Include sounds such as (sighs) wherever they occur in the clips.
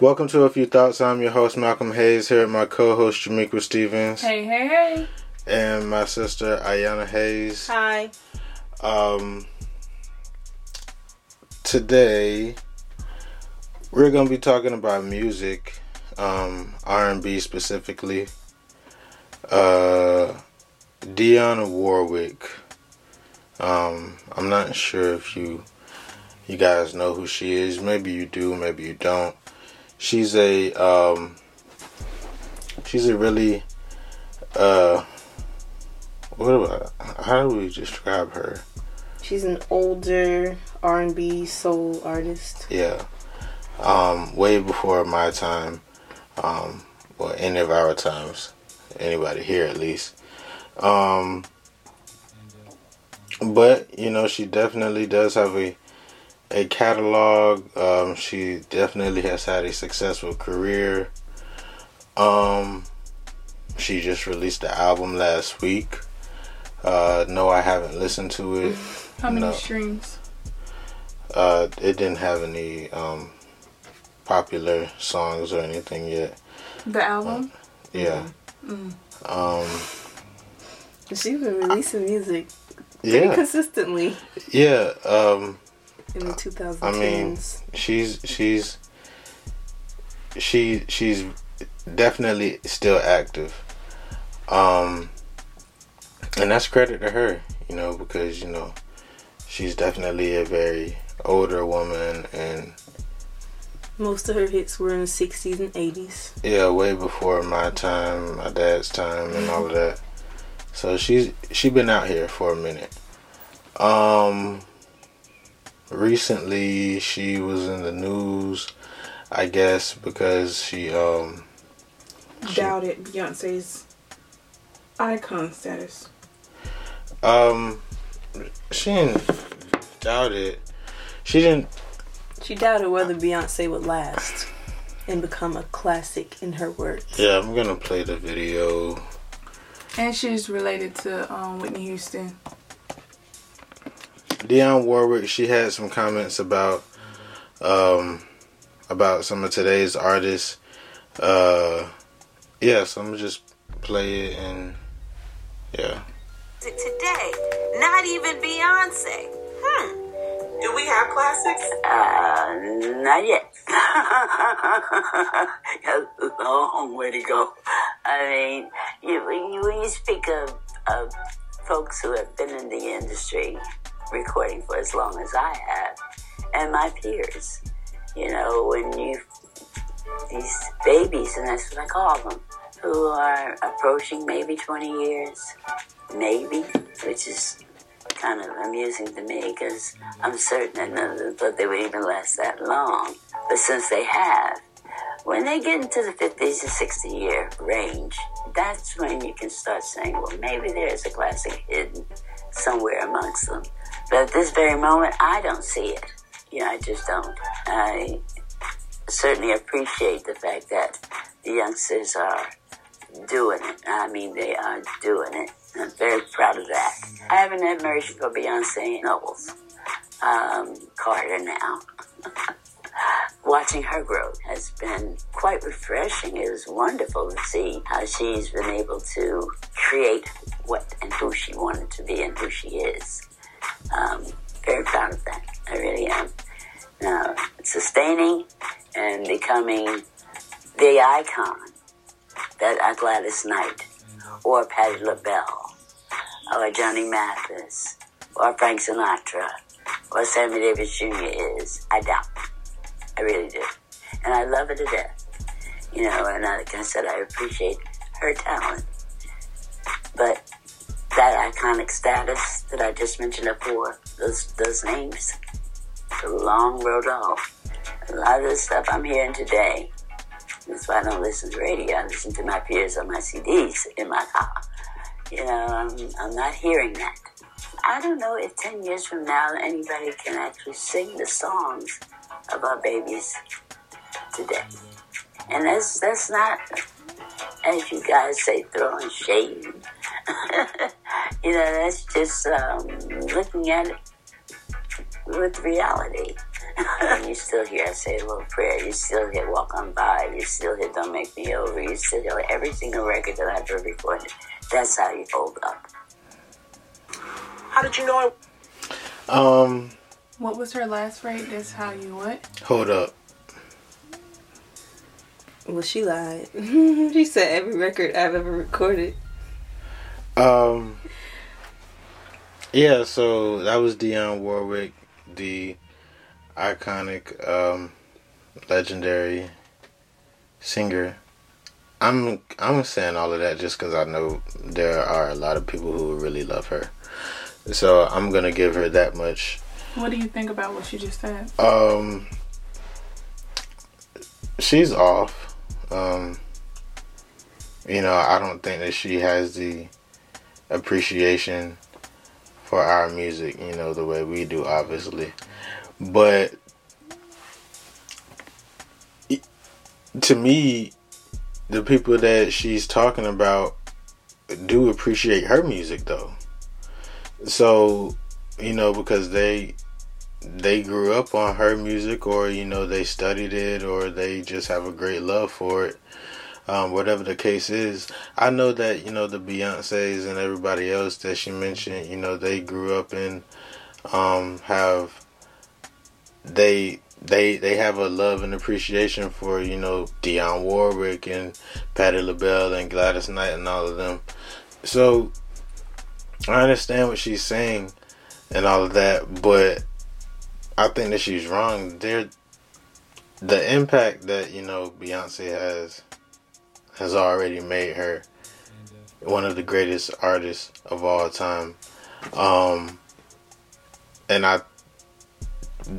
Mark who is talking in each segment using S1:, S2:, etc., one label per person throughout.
S1: Welcome to A Few Thoughts. I'm your host, Malcolm Hayes, here with my co host, Jamaica Stevens.
S2: Hey, hey, hey.
S1: And my sister, Ayana Hayes.
S3: Hi.
S1: Um, today, we're going to be talking about music, um, R&B specifically. Uh, Dionne Warwick. Um, I'm not sure if you you guys know who she is. Maybe you do, maybe you don't. She's a um, she's a really uh, what about how do we describe her?
S3: She's an older R&B soul artist.
S1: Yeah, um, way before my time, um, or any of our times, anybody here at least. Um, but you know, she definitely does have a a catalog. Um, she definitely has had a successful career. Um, she just released the album last week. Uh, no, I haven't listened to it.
S2: How many
S1: No.
S2: streams?
S1: Uh, it didn't have any um, popular songs or anything yet.
S2: The album?
S1: Yeah.
S2: Mm.
S1: Um,
S3: She's been releasing music pretty
S1: yeah.
S3: consistently
S1: Yeah. Um,
S3: in the 2010s.
S1: I mean, she's she's she she's definitely still active. Um and that's credit to her, you know, because you know, she's definitely a very older woman and
S3: most of her hits were in the 60s and 80s.
S1: yeah, way before my time, my dad's time and all of that. So she's she been out here for a minute. Um recently she was in the news I guess because she um She-
S2: Doubted Beyonce's icon status.
S1: um she didn't doubt it. She didn't
S3: She doubted whether Beyonce would last and become a classic in her words.
S1: yeah, I'm gonna play the video.
S2: And she's related to um, Whitney Houston.
S1: Dionne Warwick, she had some comments about um about some of today's artists. Uh yeah, so I'm gonna just play it and yeah.
S4: today. Not even Beyonce. Hmm.
S5: Do we have classics?
S4: Uh, not yet. (laughs) Got a long way to go. I mean, you, when you, when you speak of, of folks who have been in the industry recording for as long as I have, and my peers, you know, when you, these babies, and that's what I call them, who are approaching maybe 20 years, maybe, which is kind of amusing to me because I'm certain of them thought they would even last that long. But since they have, when they get into the 50s to 60 year range, that's when you can start saying, well, maybe there's a classic hidden somewhere amongst them. But at this very moment, I don't see it. You know, I just don't. I certainly appreciate the fact that the youngsters are doing it. I mean, they are doing it. I'm very proud of that. I have an admiration for Beyonce Knowles, um, Carter now. (laughs) Watching her growth has been quite refreshing. It was wonderful to see how she's been able to create what and who she wanted to be and who she is. Um, very proud of that. I really am. Now, sustaining and becoming the icon that a Gladys Knight or Patti LaBelle or Johnny Mathis or Frank Sinatra or Sammy Davis Jr. is, I doubt. I really do. And I love her to death. You know, and I- like I said, I appreciate her talent. But that iconic status that I just mentioned before, those, those names, the long road off. A lot of the stuff I'm hearing today that's why I don't listen to radio. I listen to my peers on my CDs in my car. You know, I'm, I'm not hearing that. I don't know if 10 years from now anybody can actually sing the songs of our babies today. And that's, that's not, as you guys say, throwing shade. (laughs) you know, that's just um, looking at it with reality. and (laughs) you still hear I say a little prayer. You still hear walk on by. You still hear don't make me over. You still hear every single record that I've ever recorded. That's how you hold up.
S5: How did you know I
S1: Um,
S2: What was her last rate? That's how you what?
S1: hold up.
S3: Well, she lied. (laughs) she said every record I've ever recorded.
S1: Um, yeah, so that was Dionne Warwick, the iconic, um, legendary singer. I'm I'm saying all of that just because I know there are a lot of people who really love her. So I'm gonna give her that much.
S2: What do you think about what she just said?
S1: Um, she's off. Um, you know, I don't think that she has the appreciation for our music, you know, the way we do, obviously. But to me, the people that she's talking about do appreciate her music, though. So, you know, because they they grew up on her music or you know they studied it or they just have a great love for it um, whatever the case is i know that you know the beyonces and everybody else that she mentioned you know they grew up in um, have they they they have a love and appreciation for you know Dionne Warwick and Patti LaBelle and Gladys Knight and all of them so I understand what she's saying and all of that but I think that she's wrong. There, the impact that you know Beyonce has has already made her one of the greatest artists of all time. Um, and I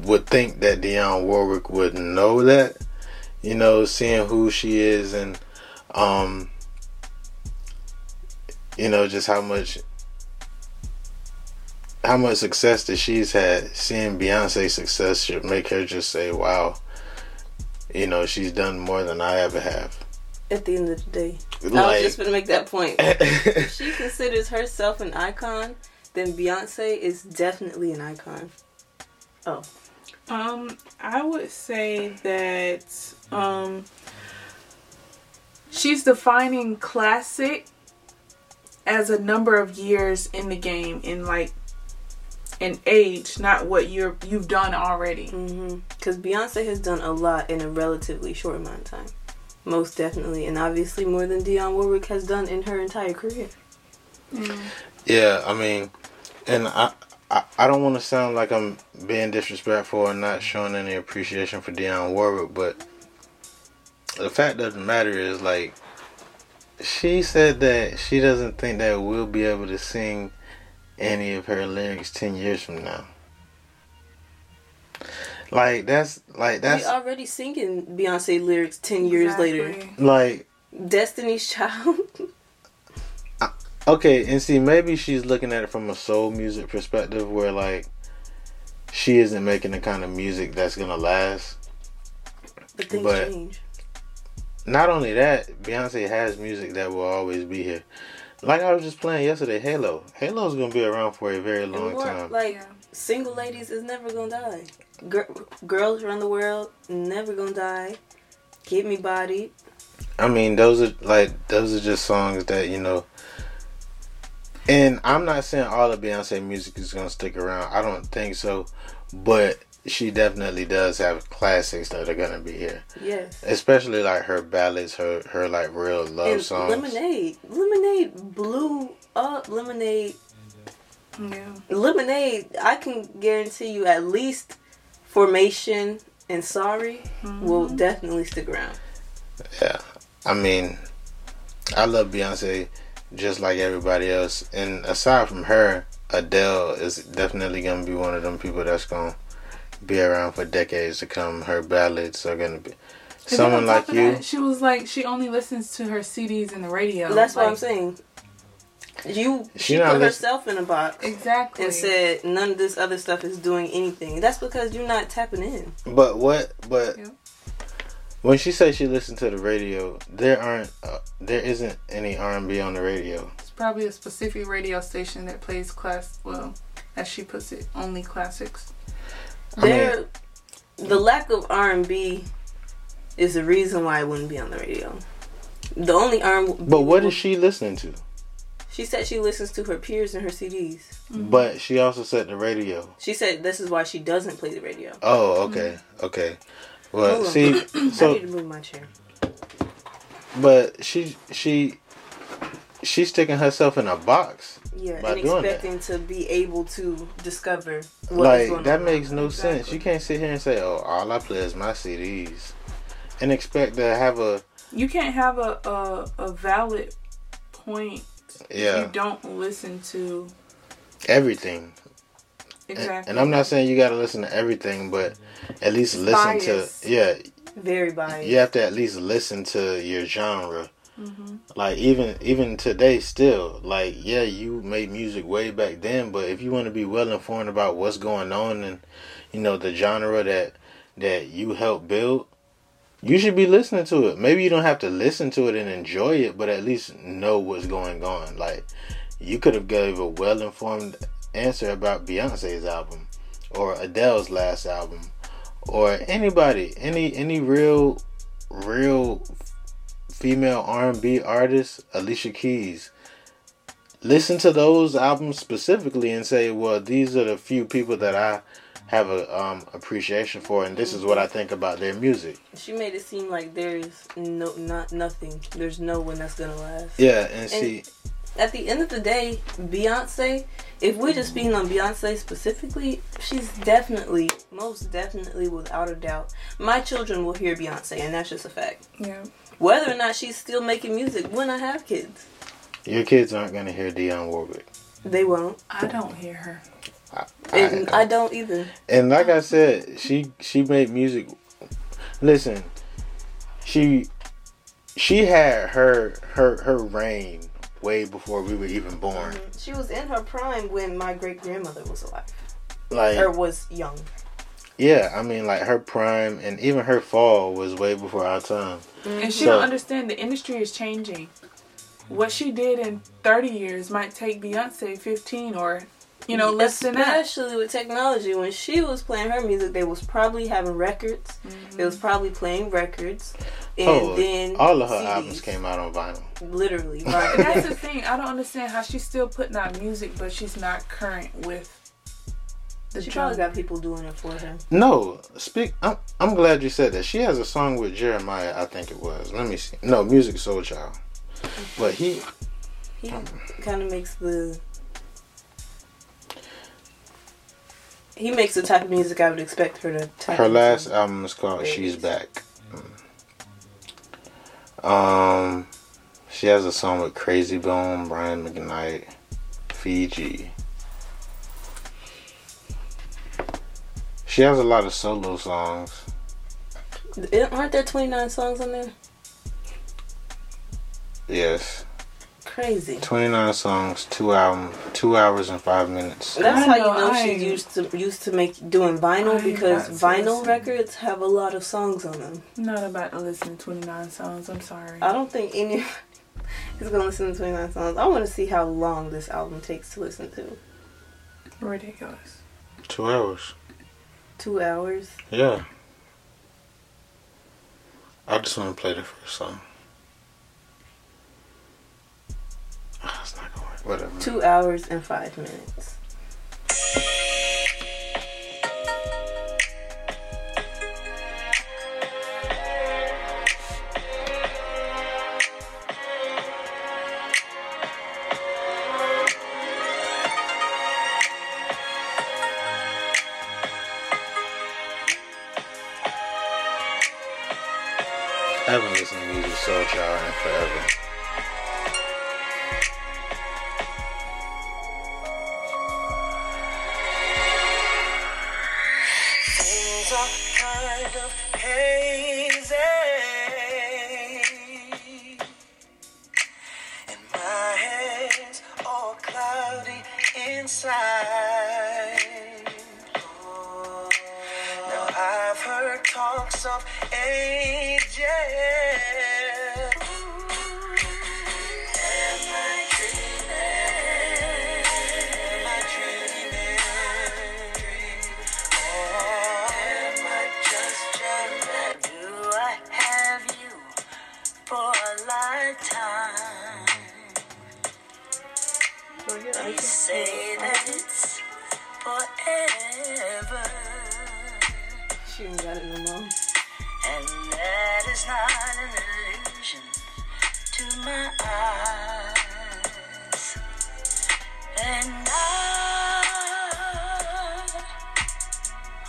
S1: would think that Dionne Warwick would know that, you know, seeing who she is and, um, you know, just how much how much success that she's had, seeing Beyonce's success should make her just say, "Wow, you know, she's done more than I ever have."
S3: At the end of the day, I was just gonna make that point. (laughs) if she considers herself an icon, then Beyonce is definitely an icon. Oh,
S2: Um, I would say that um she's defining classic as a number of years in the game in like an age, not what you're you've done already.
S3: because Beyonce has done a lot in a relatively short amount of time, most definitely, and obviously more than Dionne Warwick has done in her entire career.
S1: yeah, I mean, and I. I, I don't want to sound like I'm being disrespectful or not showing any appreciation for Dionne Warwick, but the fact the matter is, like, she said that she doesn't think that we'll be able to sing any of her lyrics 10 years from now. Like, that's, like, that's,
S3: we already singing Beyonce lyrics ten years later.
S1: Like,
S3: Destiny's Child. (laughs)
S1: Okay, and see, maybe she's looking at it from a soul music perspective where, like, she isn't making the kind of music that's gonna last.
S3: but things
S1: But-
S3: change.
S1: Not only that, Beyonce has music that will always be here. Like I was just playing yesterday, Halo. Halo's gonna be around for a very long
S3: more,
S1: time.
S3: like
S2: Yeah.
S3: Single ladies is never gonna die. Gir- girls around the world never gonna die. Get me bodied.
S1: I mean, those are like those are just songs that you know. And I'm not saying all of Beyonce music is gonna stick around. I don't think so, but she definitely does have classics that are gonna be here.
S3: Yes.
S1: especially like her ballads, her her like real love
S3: and
S1: songs.
S3: Lemonade. Lemonade blew up. Lemonade.
S2: Yeah.
S3: Lemonade. I can guarantee you at least Formation and Sorry will mm-hmm. definitely stick around.
S1: Yeah, I mean, I love Beyonce just like everybody else, and aside from her, Adele is definitely gonna be one of them people that's gonna be around for decades to come. Her ballads are gonna be someone like you.
S2: that, she was like she only listens to her CDs and the radio.
S3: That's what I'm saying. You
S1: She
S3: she, put
S1: listen-
S3: herself in a box
S2: Exactly.
S3: and said none of this other stuff is doing anything. That's because you're not tapping in.
S1: But what? But
S2: Yeah.
S1: when she says she listened to the radio, there aren't, uh, there isn't any R and B on the radio.
S2: It's probably a specific radio station that plays class. Well, as she puts it, only classics.
S1: I mean,
S3: There, the lack of R and B is the reason why it wouldn't be on the radio. The only R.
S1: But what is she listening to?
S3: She said she listens to her peers and her CDs. Mm-hmm.
S1: But she also said the radio.
S3: She said this is why she doesn't play the radio.
S1: Oh, okay, mm-hmm. okay. Well,
S3: Hold on.
S1: see, (clears throat)
S3: I
S1: so
S3: need to move my chair.
S1: but she she she's sticking herself in a box.
S3: Yeah,
S1: By
S3: and
S1: doing that.
S3: expecting to be able to discover what is
S1: like
S3: going
S1: that
S3: on.
S1: makes no sense. You can't sit here and say, "Oh, all I play is my CDs," and expect to have a
S2: You can't have a a, a valid point if
S1: yeah
S2: you don't listen to
S1: everything. And-
S2: exactly.
S1: And, I'm not saying you got to listen to everything, but at least listen to yeah.
S3: very biased.
S1: You have to at least listen to your genre.
S2: Mm-hmm.
S1: Like even even today, still like yeah, you made music way back then, but if you want to be well informed about what's going on and you know the genre that that you helped build, you should be listening to it. Maybe you don't have to listen to it and enjoy it, but at least know what's going on. Like you could have gave a well informed answer about Beyonce's album or Adele's last album or anybody, any any real real female R&B artist, Alicia Keys. Listen to those albums specifically and say, well, these are the few people that I have a um, appreciation for, and this is what I think about their music.
S3: She made it seem like there's no not nothing. There's no one that's gonna last.
S1: Yeah, and see,
S3: At the end of the day, Beyonce. If we're just speaking on Beyonce specifically, she's definitely, most definitely, without a doubt, my children will hear Beyonce, and that's just a fact.
S2: yeah.
S3: Whether or not she's still making music when I have kids,
S1: your kids aren't gonna hear Dionne Warwick.
S3: they won't,
S2: I don't hear her.
S3: And I don't either.
S1: And like I said, she she made music. Listen, she she had her her her reign way before we were even born. Mm-hmm.
S3: She was in her prime when my great grandmother was alive
S1: Like
S3: or was young.
S1: yeah, I mean like her prime and even her fall was way before our time. Mm-hmm.
S2: And she
S1: So-
S2: don't understand the industry is changing. What she did in 30 years might take Beyonce 15 or, you know, less than.
S3: Especially with technology, when she was playing her music, they was probably having records. Mm-hmm. They was probably playing records, and
S1: oh,
S3: then
S1: all of her
S3: CDs.
S1: albums came out on vinyl.
S3: literally. (laughs)
S2: And
S3: Right.
S2: that's the thing. I don't understand how she's still putting out music, but she's not current with the
S3: she
S2: drum.
S3: probably got people doing it for her.
S1: No, speak. I'm I'm glad you said that. She has a song with Jeremiah. I think it was. Let me see. No, Musiq Soulchild. But he
S3: He kind of makes the. He makes the type of music I would expect her to. Type
S1: her last album is called She's Back. Um, she has a song with Krayzie Bone, Brian McKnight, Fiji. She has a lot of solo songs.
S3: Aren't there twenty nine songs on there?
S1: Yes,
S3: Crazy.
S1: twenty nine songs, two album, two hours and five minutes.
S3: That's
S2: I
S3: how you
S2: know,
S3: know
S2: I
S3: she's
S2: ain't-
S3: used to used to make doing vinyl
S2: ain't
S3: because vinyl
S2: listen.
S3: records have a lot of songs on them.
S2: I'm not about to listen to 29 songs. I'm sorry.
S3: I don't think any (laughs) is gonna listen to twenty nine songs. I want to see how long this album takes to listen to.
S2: Ridiculous.
S1: Two hours.
S3: Two hours.
S1: Yeah. I just want to play the first song. It's not gonna. Whatever.
S3: Two hours and five minutes.
S1: I haven't listened to Musiq Soulchild in forever.
S4: They say that it's forever.
S3: She ain't got it no more.
S4: And that is not an illusion to my eyes. And I,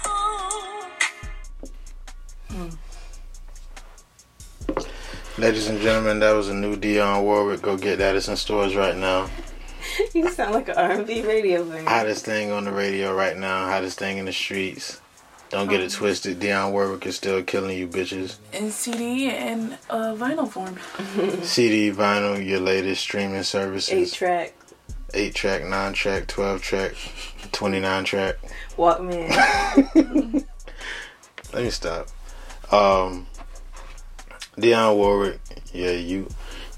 S4: oh,
S1: Ladies and gentlemen, that was a new Dionne Warwick. Go get that. It's in stores right now. (laughs)
S3: You sound like an R&B radio singer.
S1: Hottest thing on the radio right now. Hottest thing in the streets. Don't get it twisted. Dionne Warwick is still killing you bitches.
S2: In CD and uh, vinyl form. (laughs)
S1: CD, vinyl, your latest streaming services.
S3: Eight track
S1: 8 track, 9 track, 12 track, 29 track.
S3: Walkman. (laughs)
S1: Let me stop. Um, Dionne Warwick, yeah, you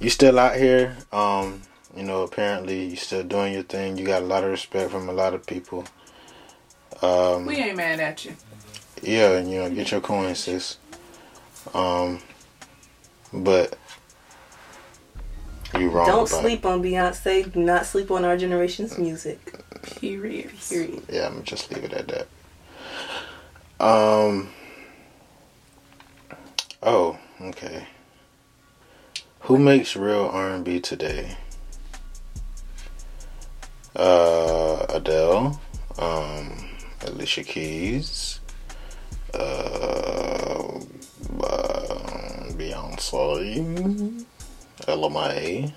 S1: you still out here. Um, you know, apparently you're still doing your thing. You got a lot of respect from a lot of people. Um,
S2: We ain't mad at you.
S1: yeah, and you know, get your coin, sis. Um, but you wrong.
S3: Don't
S1: about
S3: sleep on Beyonce. Do not sleep on our generation's music.
S2: Period.
S3: Period.
S1: Yeah, I'm gonna just leave it at that. Um. Oh, okay. Who makes real R&B today? Uh, Adele, um, Alicia Keys, uh, uh, Beyonce, Mai.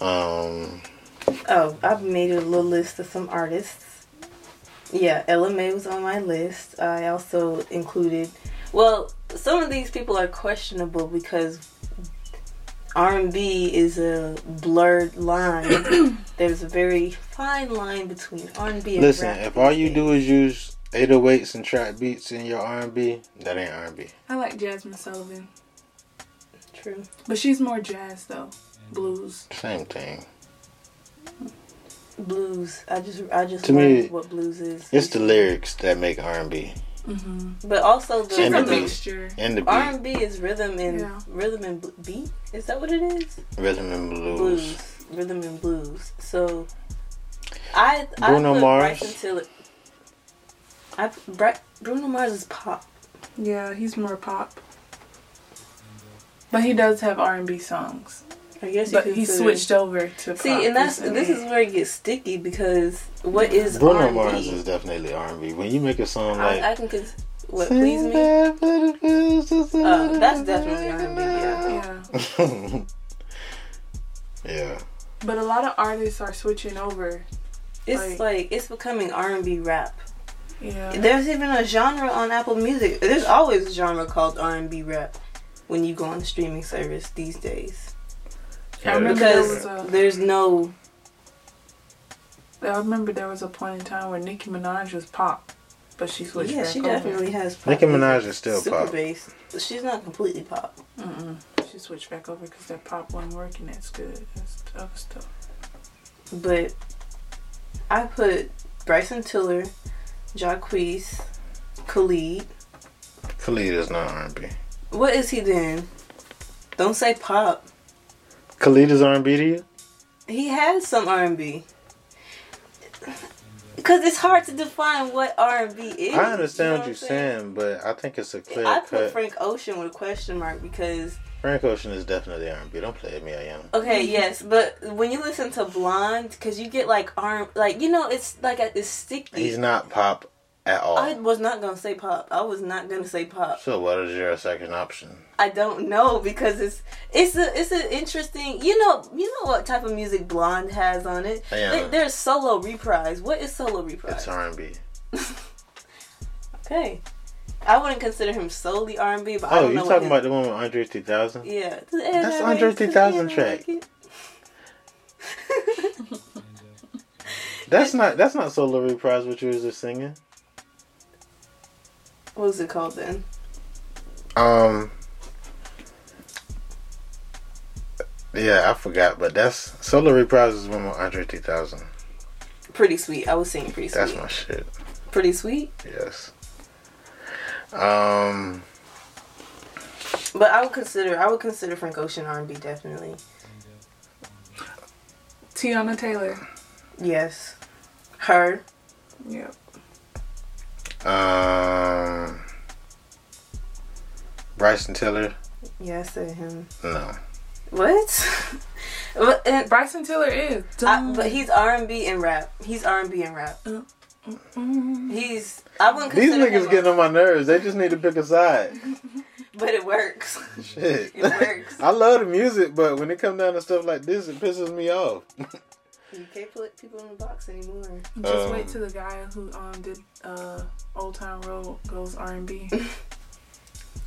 S1: Um,
S3: Oh, I've made a little list of some artists. Yeah, May was on my list. I also included. Well, some of these people are questionable because R and B is a blurred line. (clears throat) There's a very fine line between R and B and
S1: Listen,
S3: rap
S1: if all you
S3: days.
S1: do is use 808s and trap beats in your R&B, that ain't R&B.
S2: I like Jazmine Sullivan.
S3: true,
S2: But she's more jazz though. Blues.
S1: Same thing.
S3: blues. I just I just
S1: To me,
S3: what blues is.
S1: It's the lyrics that make R&B Mm-hmm.
S3: but also the
S2: She's
S1: And
S2: a
S1: the
S2: mixture.
S1: and the
S3: R and B is rhythm and
S2: Yeah.
S3: rhythm and bl- beat. Is that what it is?
S1: rhythm and blues.
S3: blues, rhythm and blues. So, I
S1: Bruno
S3: I put
S1: Mars.
S3: Bryson Tiller. I Bra- Bruno Mars is pop.
S2: Yeah, he's more pop. Mm-hmm. But he does have R and B songs.
S3: I guess you
S2: But he switched over to
S3: See, and that's
S2: recently.
S3: this is where it gets sticky because what is
S1: Bruno
S3: R&B?
S1: Mars is definitely R&B. When you make a song like
S3: I, I can cons- what please me. Uh,
S1: Uh,
S3: that's definitely R&B. Yeah.
S2: Yeah. (laughs)
S1: yeah.
S2: But a lot of artists are switching over.
S3: It's
S2: Like-
S3: like it's becoming R&B rap.
S2: Yeah.
S3: There's even a genre on Apple Music. There's always a genre called R&B rap when you go on the streaming service these days.
S2: I remember there
S3: Because
S2: a,
S3: there's no
S2: I remember there was a point in time where Nicki Minaj was pop, but she switched
S3: yeah,
S2: back
S3: she
S2: over.
S3: definitely has. pop
S1: Nicki. Minaj is still
S3: super
S1: pop.
S3: bass. She's not completely pop.
S2: Mm-mm. She switched back over because that pop wasn't working as good as other stuff.
S3: But I put Bryson Tiller, Jacquees, Khalid.
S1: Khalid is not R&B.
S3: What is he then? Don't say pop.
S1: Khalid is R&B to you?
S3: He has some R and B. Because it's hard to define what R and B is.
S1: I understand
S3: you know
S1: what you're
S3: I'm
S1: saying, but I think it's a clear
S3: I put
S1: cut.
S3: Frank Ocean with a question mark because
S1: Frank Ocean is definitely R&B. Don't play me, I am.
S3: okay, yes, but when you listen to Blonde, because you get like arm, like you know, it's like a, it's sticky.
S1: He's not pop at all.
S3: I was not gonna say pop. I was not gonna say pop.
S1: So what is your second option?
S3: I don't know because it's it's a it's an interesting. You know you know what type of music Blonde has on it.
S1: Yeah.
S3: There's solo reprise. What is solo reprise?
S1: It's R&B. (laughs)
S3: Okay, I wouldn't consider him solely R and B, but I
S1: Oh, you talking about the one with Andre 3000?
S3: yeah.
S1: That's Andre 3000 track. That's not that's not solo reprise what you was just singing.
S3: What was it called then?
S1: Um Yeah, I forgot, but that's solo reprise is one with Andre 3000.
S3: Pretty sweet. I was saying pretty sweet.
S1: That's my shit.
S3: Pretty sweet.
S1: Yes. Um
S3: But I would consider I would consider Frank Ocean R and B definitely.
S2: Teyana Taylor.
S3: Yes. Her.
S2: Yep.
S1: Um, Bryson Tiller.
S3: Yeah, I said him.
S1: No.
S3: What? (laughs) and,
S2: Bryson Tiller is.
S3: I, but he's R and B and rap. He's R and B and rap. He's. I wouldn't
S1: These niggas getting on my nerves. They just need to pick a side. (laughs)
S3: but it works.
S1: Shit.
S3: It works. (laughs)
S1: I love the music, but when it comes down to stuff like this, it pisses me off.
S3: You can't put people in the box anymore.
S2: Just
S1: Um,
S2: wait till the guy who um did uh Old Town Road goes R and B. (laughs)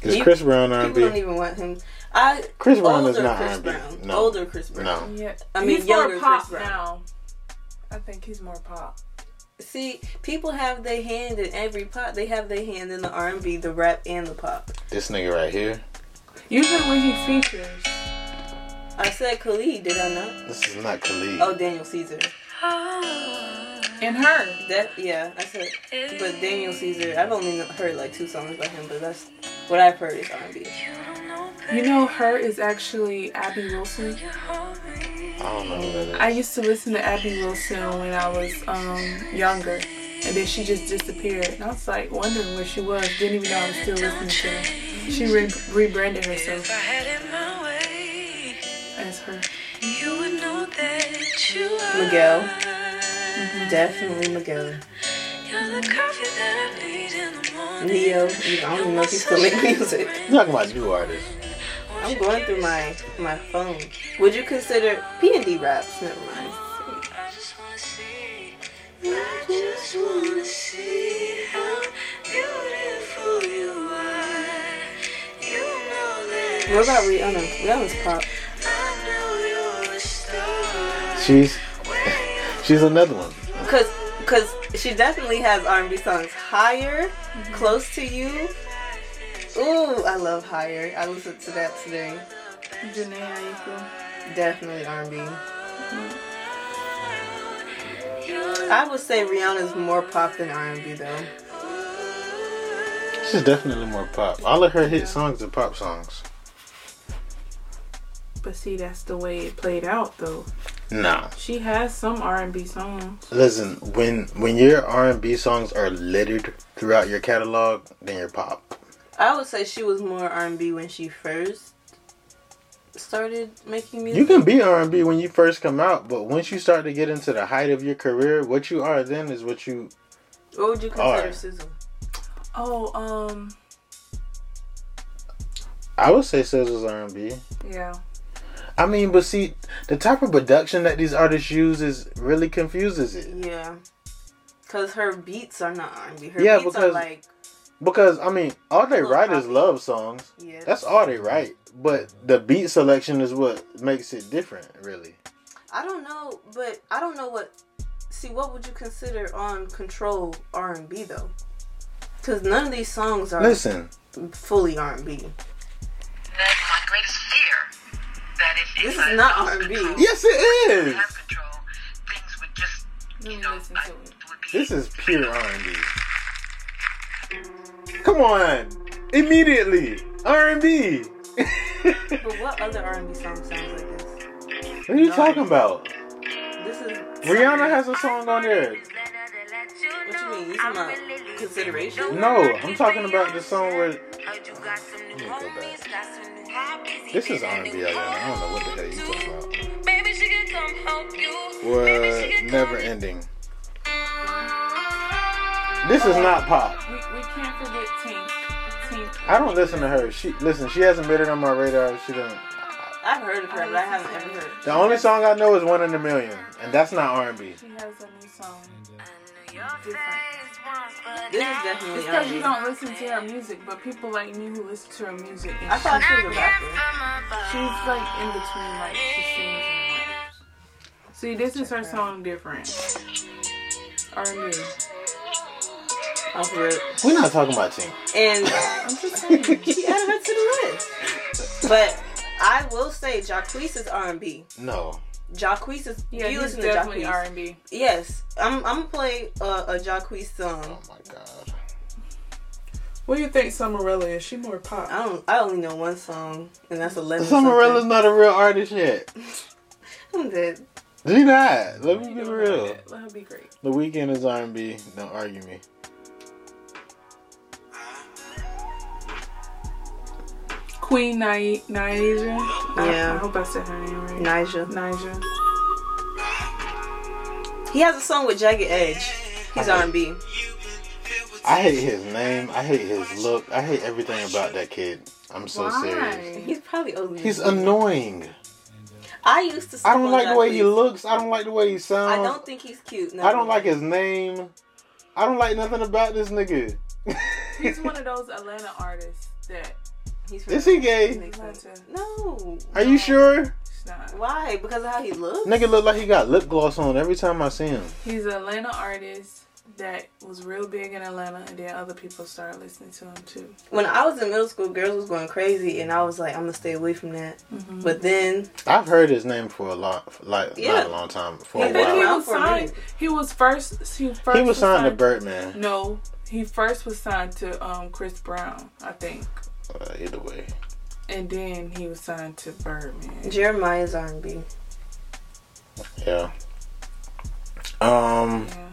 S1: Is
S3: You-
S1: Chris Brown
S3: People don't
S1: R&B?
S3: even want him. I
S1: Chris Brown is not
S3: Chris
S1: R&B.
S3: Brown.
S1: No.
S3: Older Chris Brown.
S1: No.
S2: Yeah,
S3: I mean,
S2: he's
S3: younger
S2: more pop
S3: Chris Brown.
S2: now. I think he's more pop.
S3: See, people have their hand in every pop. They have their hand in the R and B, the rap, and the pop.
S1: This nigga right here.
S2: Usually when he features,
S3: I said Khalid, did I not?
S1: This is not Khalid.
S3: Oh, Daniel Caesar.
S2: and her.
S3: That yeah, I said. But Daniel Caesar, I've only heard like two songs by him, but that's what I've heard is R and B.
S2: You know, her is actually Abby Wilson.
S1: I don't know who that is.
S2: I used to listen to Abby Wilson when I was um younger, and then she just disappeared. And I was like wondering where she was. Didn't even know I was still listening to her. She re- rebranded herself as her.
S3: Miguel, mm-hmm. definitely Miguel. you have the coffee Ne-Yo, I don't even know if he still make music.
S1: I'm talking about new artists.
S3: I'm going through my my phone. Would you consider P and D raps? Never mind. What about Rihanna? Rihanna's pop.
S1: She's she's another one.
S3: Cause, cause she definitely has R&B songs. Higher, close to you. Ooh, I love Higher. I listened to that today.
S2: Jhené Aiko.
S3: Definitely R&B. I would say Rihanna's more pop than R&B though.
S1: She's definitely more pop. All of her hit songs are pop songs.
S2: But see, that's the way it played out, though.
S1: Nah.
S2: She has some R and B songs.
S1: Listen, when when your R and B songs are littered throughout your catalog, then you're pop.
S3: I would say she was more R&B when she first started making music.
S1: You can be R and B when you first come out, but once you start to get into the height of your career, what you are then is what you.
S3: What would you consider
S1: Alright.
S3: SZA?
S2: Oh, um,
S1: I would say SZA's R and B.
S2: yeah.
S1: I mean, but see, the type of production that these artists use is really confuses it.
S3: Yeah. Cause her beats are not R&B. Her
S1: Yeah,
S3: beats are
S1: because-
S3: like
S1: Because I mean, all they
S3: Little
S1: write is love songs.
S3: yeah.
S1: That's all they write. But the beat selection is what makes it different, really.
S3: I don't know, but I don't know what. See, what would you consider on Control R and B though? Because none of these songs are
S1: Listen,
S3: fully R and B.
S6: That's my greatest fear. That if,
S3: This
S6: if
S3: is
S6: I
S3: not R&B.
S1: yes, it is.
S6: have control, things would just, you know, I
S2: it.
S6: would be.
S1: This is pure R and B. Come on, immediately R and B.
S3: But what other R and B song sounds like this?
S1: What are you talking about?
S3: This is
S1: Rihanna has a song on there.
S3: What you mean? You talking about consideration?
S1: No, I'm talking about the song where. Let me go back. This is R and B. I don't know what the hell you talking about.
S6: Maybe she could come help you.
S1: What? Never ending. This is not pop.
S2: We, we can't forget Tink. Tink.
S1: I don't listen to her. She listen. She hasn't been on my radar. She doesn't.
S3: I've heard of her, but I haven't ever heard.
S1: The only song I know is "One in a Million, and that's not R and B.
S2: She has a new song. Different.
S3: This is definitely
S2: It's
S3: R
S2: because you don't listen to her music, but people like me who listen to her music,
S3: I thought she was a rapper.
S2: she's like in between, like she sings and raps. See, this is her song different. R&B.
S3: Off rip.
S1: We're not talking about Tink.
S3: And (laughs)
S2: I'm just saying.
S3: she added her to the list. But I will say Jacquees is R and B.
S1: No.
S3: Jacquees is
S2: Yeah,
S3: you listen to
S2: definitely
S3: Jacquees.
S2: R&B.
S3: Yes, I'm I'm gonna play uh, a Jacquees song.
S1: Oh
S3: song.
S1: my god.
S2: What do you think Summerella is? She more pop.
S3: I don't. I only know one song, and that's eleven.
S1: Summerella's not a real artist yet. (laughs)
S3: I'm dead.
S1: She not. Let me be real.
S2: Let her be great.
S1: The Weeknd is R and B. Don't argue me.
S2: Queen Ni- Niasia. I-
S3: Yeah.
S2: I, hope I said her name right.
S3: Nigel.
S2: Niasia.
S3: He has a song with Jagged Edge. He's R and B.
S1: I hate his name. I hate his look. I hate everything about that kid. I'm so serious.
S3: He's probably older.
S1: He's annoying.
S3: I used to.
S1: I don't like the way he looks. I don't like the way he sounds.
S3: I don't think he's cute. No,
S1: I don't like his name. I don't like nothing about this nigga.
S2: He's (laughs) one of those Atlanta artists that
S3: He's
S1: Is he gay?
S3: No.
S1: Are you sure?
S2: He's not.
S3: Why? Because of how he looks.
S1: Nigga look like he got lip gloss on every time I see him.
S2: He's an Atlanta artist that was real big in Atlanta, and then other people started listening to him too.
S3: When I was in middle school, girls was going crazy, and I was like, I'm gonna stay away from that.
S2: Mm-hmm.
S3: But then
S1: I've heard his name for a long, like
S3: Yeah.
S1: not a long time, for
S3: He's
S1: a
S3: been
S2: And he
S1: while.
S2: was signed. He was first. He first.
S1: He was signed to
S2: signed-
S1: Birdman.
S2: No, he first was signed to um, Chris Brown, I think,
S1: Uh, either way,
S2: and then he was signed to Birdman.
S3: Jeremih's R&B.
S1: yeah. Um.
S2: Yeah.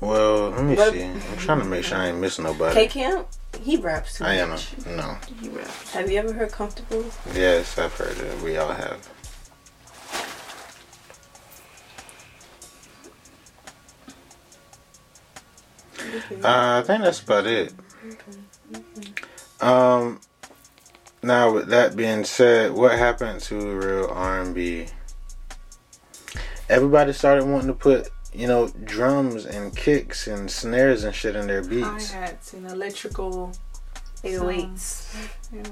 S1: Well, let me
S3: What-
S1: see. I'm trying to make sure I ain't missing nobody.
S3: K Camp, he raps too
S1: I am.
S3: much.
S1: A, no.
S2: He raps.
S3: Have you ever heard Comfortable?
S1: Yes, I've heard it. We all have. Uh, I think that's about it. Um, now with that being said, what happened to real R and B? Everybody started wanting to put, you know, drums and kicks and snares and shit in their
S2: Hi
S1: beats.
S2: hats and electrical.
S3: 808s
S2: Yeah.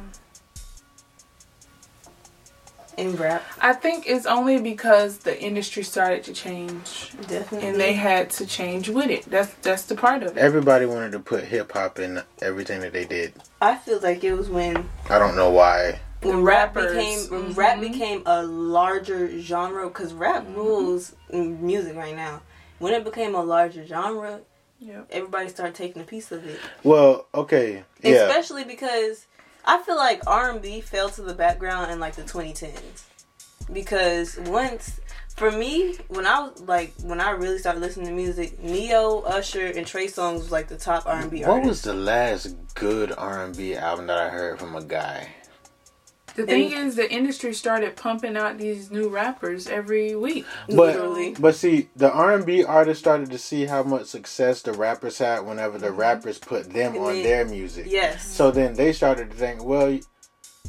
S3: And rap.
S2: I think it's only because the industry started to change,
S3: Definitely.
S2: and they had to change with it. That's that's the part of it.
S1: Everybody wanted to put hip hop in everything that they did.
S3: I feel like it was when
S1: I don't know why.
S3: when rap became when rap
S2: Mhm.
S3: became a larger genre because rap rules music right now. When it became a larger genre,
S2: Yep.
S3: everybody started taking a piece of it.
S1: Well, okay, yeah.
S3: Especially because I feel like R and B fell to the background in like the 2010s. Because once, for me, when I was like when I really started listening to music, Ne-Yo, Usher, and Trey Songz was like the top R and B
S1: What was the last good R and B album that I heard from a guy?
S2: The thing is, the industry started pumping out these new rappers every week.
S1: But
S3: Literally.
S1: but see, the R and B artists started to see how much success the rappers had whenever the mm-hmm. rappers put them
S3: And
S1: on
S3: then-
S1: their music.
S3: Yes.
S1: So then they started to think, well,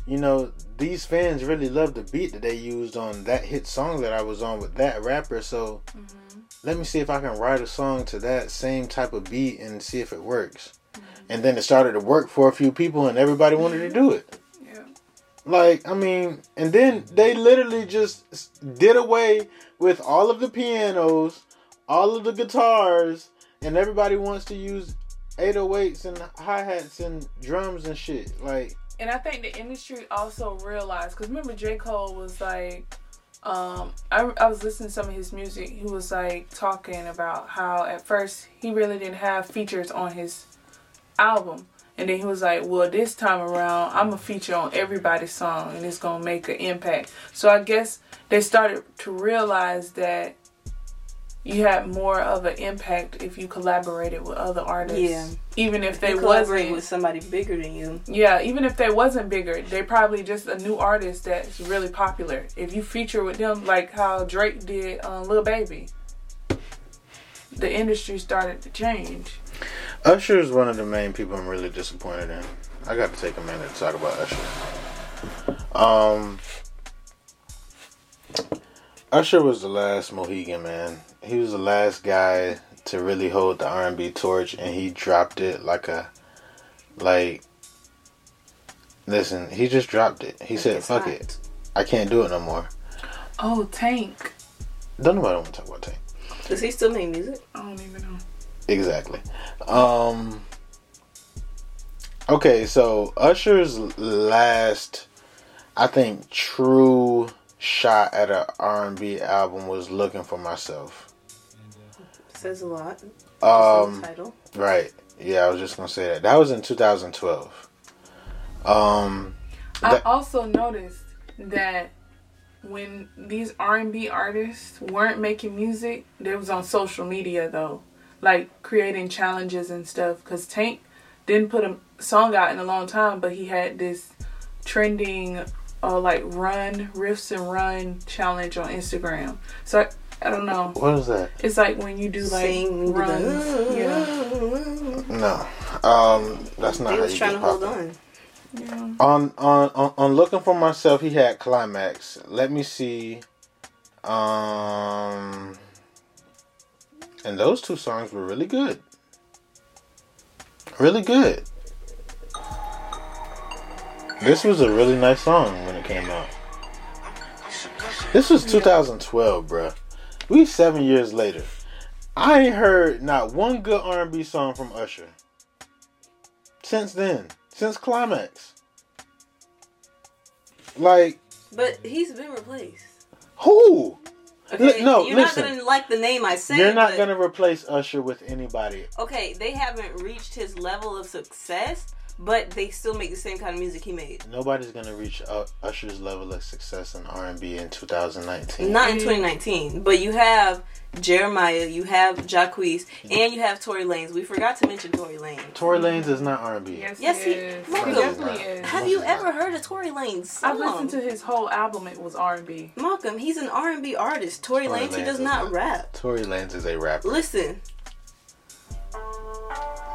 S1: you know, these fans really love the beat that they used on that hit song that I was on with that rapper. So mm-hmm. let me see if I can write a song to that same type of beat and see if it works. Mm-hmm. And then it started to work for a few people, and everybody wanted to do it. Like, I mean, and then they literally just did away with all of the pianos, all of the guitars, and everybody wants to use 808s and hi hats and drums and shit. Like,
S2: And I think the industry also realized because remember J Cole was like, um, I, I was listening to some of his music. He was like talking about how at first he really didn't have features on his album, and then he was like, "Well, this time around, I'm a feature on everybody's song, and it's gonna make an impact." So I guess they started to realize that you had more of an impact if you collaborated with other artists,
S3: Yeah.
S2: even if they wasn't
S3: with somebody bigger than you.
S2: yeah, even if they wasn't bigger, they probably just a new artist that's really popular. If you feature with them, like how Drake did on Lil Baby, the industry started to change.
S1: Usher is one of the main people I'm really disappointed in. I got to take a minute to talk about Usher. Um, Usher was the last Mohegan man. He was the last guy to really hold the R&B torch, and he dropped it like a like. Listen, he just dropped it. He said, "Fuck
S3: hot.
S1: it, I can't do it no more."
S2: Oh, Tank.
S1: Don't nobody want to talk about Tank.
S3: Does he still make music?
S2: I don't even know.
S1: Exactly. Um Okay, so Usher's last I think true shot at a R&B album was Looking for Myself.
S3: Says a lot.
S1: Um
S3: title.
S1: right. Yeah, I was just gonna say that. That was in 2012. Um,
S2: I
S1: That-
S2: also noticed that when these R and B artists weren't making music, they was on social media though, like creating challenges and stuff. Cause Tank didn't put a song out in a long time, but he had this trending, uh, like run riffs and run challenge on Instagram. So I, I don't know.
S1: What is that?
S2: It's like when you do like
S3: Sing
S2: runs.
S3: the- (laughs)
S2: Yeah.
S1: No, um, that's not
S3: He
S1: how
S3: was
S1: you
S3: trying
S1: get
S3: to hold
S1: popular.
S3: on.
S2: yeah.
S1: On, on on on looking for myself, he had climax. Let me see. Um, and those two songs were really good. Really good. This was a really nice song when it came out. This was 2012, bruh. We seven years later. I ain't heard not one good R&B song from Usher. Since then, since Climax. Like
S3: But he's been replaced.
S1: who?
S3: Okay,
S1: no,
S3: you're
S1: listen.
S3: not gonna like the name I said.
S1: You're not gonna replace Usher with anybody.
S3: Okay, they haven't reached his level of success, but they still make the same kind of music he made.
S1: Nobody's gonna reach U- Usher's level of success in R&B in 2019.
S3: Not in 2019, but you have Jeremih, you have Jacquees, and you have Tory Lanez. We forgot to mention Tory Lanez.
S1: Tory Lanez is not R&B.
S2: Yes,
S3: Yes,
S2: he
S3: he-
S2: is.
S3: Marco,
S2: He definitely is.
S3: Have you ever heard of Tory Lanez
S2: I've listened to his whole album. It was R and B.
S3: Malcolm, he's an R&B artist. Tory,
S1: Tory
S3: Lanez, he does not
S1: not.
S3: rap.
S1: Tory Lanez is a rapper.
S3: Listen,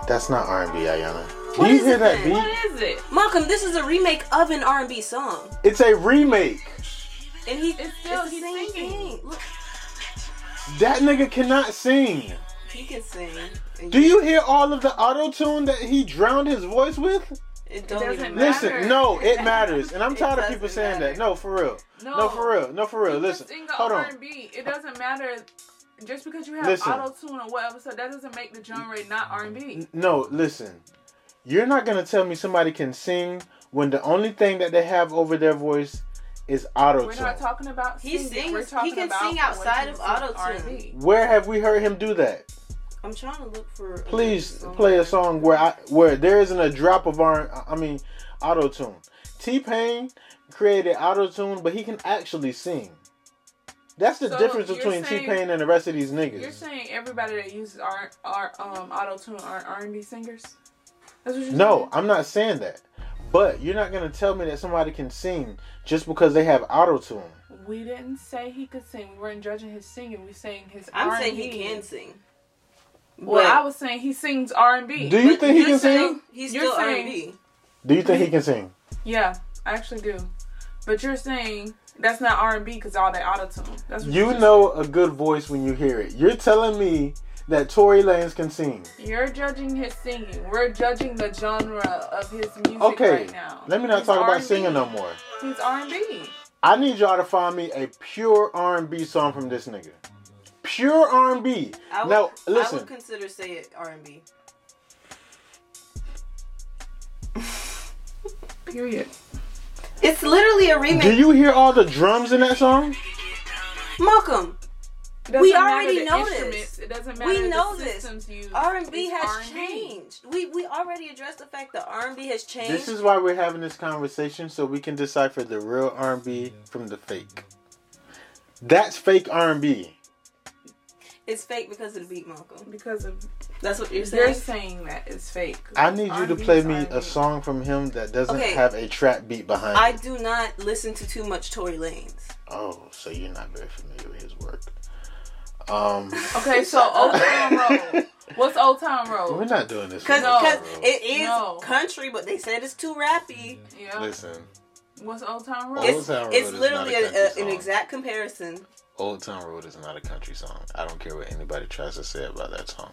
S1: That's not R&B, Ayana. Do
S3: What
S1: you hear that
S3: then?
S1: beat?
S2: What is it?
S3: Malcolm, this is a remake of an R&B song,
S1: It's a remake.
S3: and he
S2: It's still-
S3: the
S2: he's
S3: same
S2: singing.
S3: thing. Look,
S1: That nigga cannot sing.
S3: he can sing.
S1: Do you hear all of the auto tune that he drowned his voice with?
S3: It don't
S2: doesn't matter.
S3: matter.
S1: Listen, no, it matters, and I'm
S3: It
S1: tired of people
S3: doesn't
S1: saying that. No, for real.
S2: No,
S1: No, for real. No, for real.
S2: You
S1: Listen,
S2: can sing
S1: hold
S2: R
S1: on.
S2: and B. It doesn't matter. Just because you have
S1: Listen.
S2: auto tune or whatever, so that doesn't make the genre not R and B.
S1: No, listen. You're not gonna tell me somebody can sing when the only thing that they have over their voice is auto tune.
S2: We're not talking about
S3: He sings-
S2: We're
S3: he can
S2: about
S3: sing outside of auto-tune.
S1: Where have we heard him do that?
S3: I'm trying to look for.
S1: Please
S3: song.
S1: play a song where I where there isn't a drop of R. I mean, auto tune. T Pain created auto tune, but he can actually sing. That's the
S2: So
S1: difference between T Pain and the rest of these niggas.
S2: You're saying everybody that uses R, R um auto tune are R and B singers? That's what you're
S1: No,
S2: saying?
S1: I'm not saying that. But you're not gonna tell me that somebody can sing just because they have auto tune.
S2: We didn't say he could sing. We weren't judging his singing. We saying his.
S3: I'm
S2: R&B.
S3: saying he can sing.
S2: Well, I was saying he sings R and B.
S1: Do you
S3: but
S1: think he can
S3: saying
S1: sing?
S3: He's
S2: You're
S3: still R&B.
S1: Do you think he can sing?
S2: Yeah, I actually do. But you're saying that's not R and B because all that auto tune. That's what
S1: You
S2: you're
S1: know a good voice when you hear it. You're telling me that Tory Lanez can sing.
S2: You're judging his singing. We're judging the genre of his music
S1: Okay,
S2: right now.
S1: let me not
S2: He's
S1: talk about
S2: R&B.
S1: singing no more.
S2: He's R and B.
S1: I need y'all to find me a pure R&B song from this nigga. Pure R&B.
S3: I would,
S1: Now
S3: I would consider say it R&B.
S2: Period.
S3: It's literally a remake.
S1: Do you hear all the drums in that song?
S3: Malcolm,
S2: It doesn't
S3: We
S2: matter
S3: already
S2: the
S3: know this.
S2: It doesn't matter
S3: We
S2: the
S3: know this.
S2: systems used.
S3: R&B has
S2: R&B.
S3: changed. We we already addressed the fact that R&B has changed.
S1: This is why we're having this conversation so we can decipher the real R&B from the fake. That's fake R&B.
S3: it's fake because of the beat, Malcolm.
S2: Because of
S3: That's what you're saying.
S2: you're
S3: saying.
S2: saying that it's fake.
S1: I need you to
S2: R&B
S1: play me
S2: R&B.
S1: a song from him that doesn't
S3: Okay.
S1: have a trap beat behind
S3: I
S1: it.
S3: do not listen to too much Tory Lanez.
S1: Oh, so you're not very familiar with his work. Um, (laughs)
S2: Okay, so Old Town (laughs) Road. What's Old Town Road?
S1: we're
S2: Road?
S1: not doing this.
S3: Because
S2: No.
S3: it is
S2: No.
S3: country, but they said it's too rappy.
S2: Yeah.
S1: Listen,
S2: What's Old Town Road?
S1: Old
S3: It's,
S1: Town Road
S3: it's
S1: is
S3: literally
S1: not a
S3: a,
S1: country
S3: a, an
S1: song.
S3: exact comparison.
S1: Old Town Road is not a country song. I don't care what anybody tries to say about that song.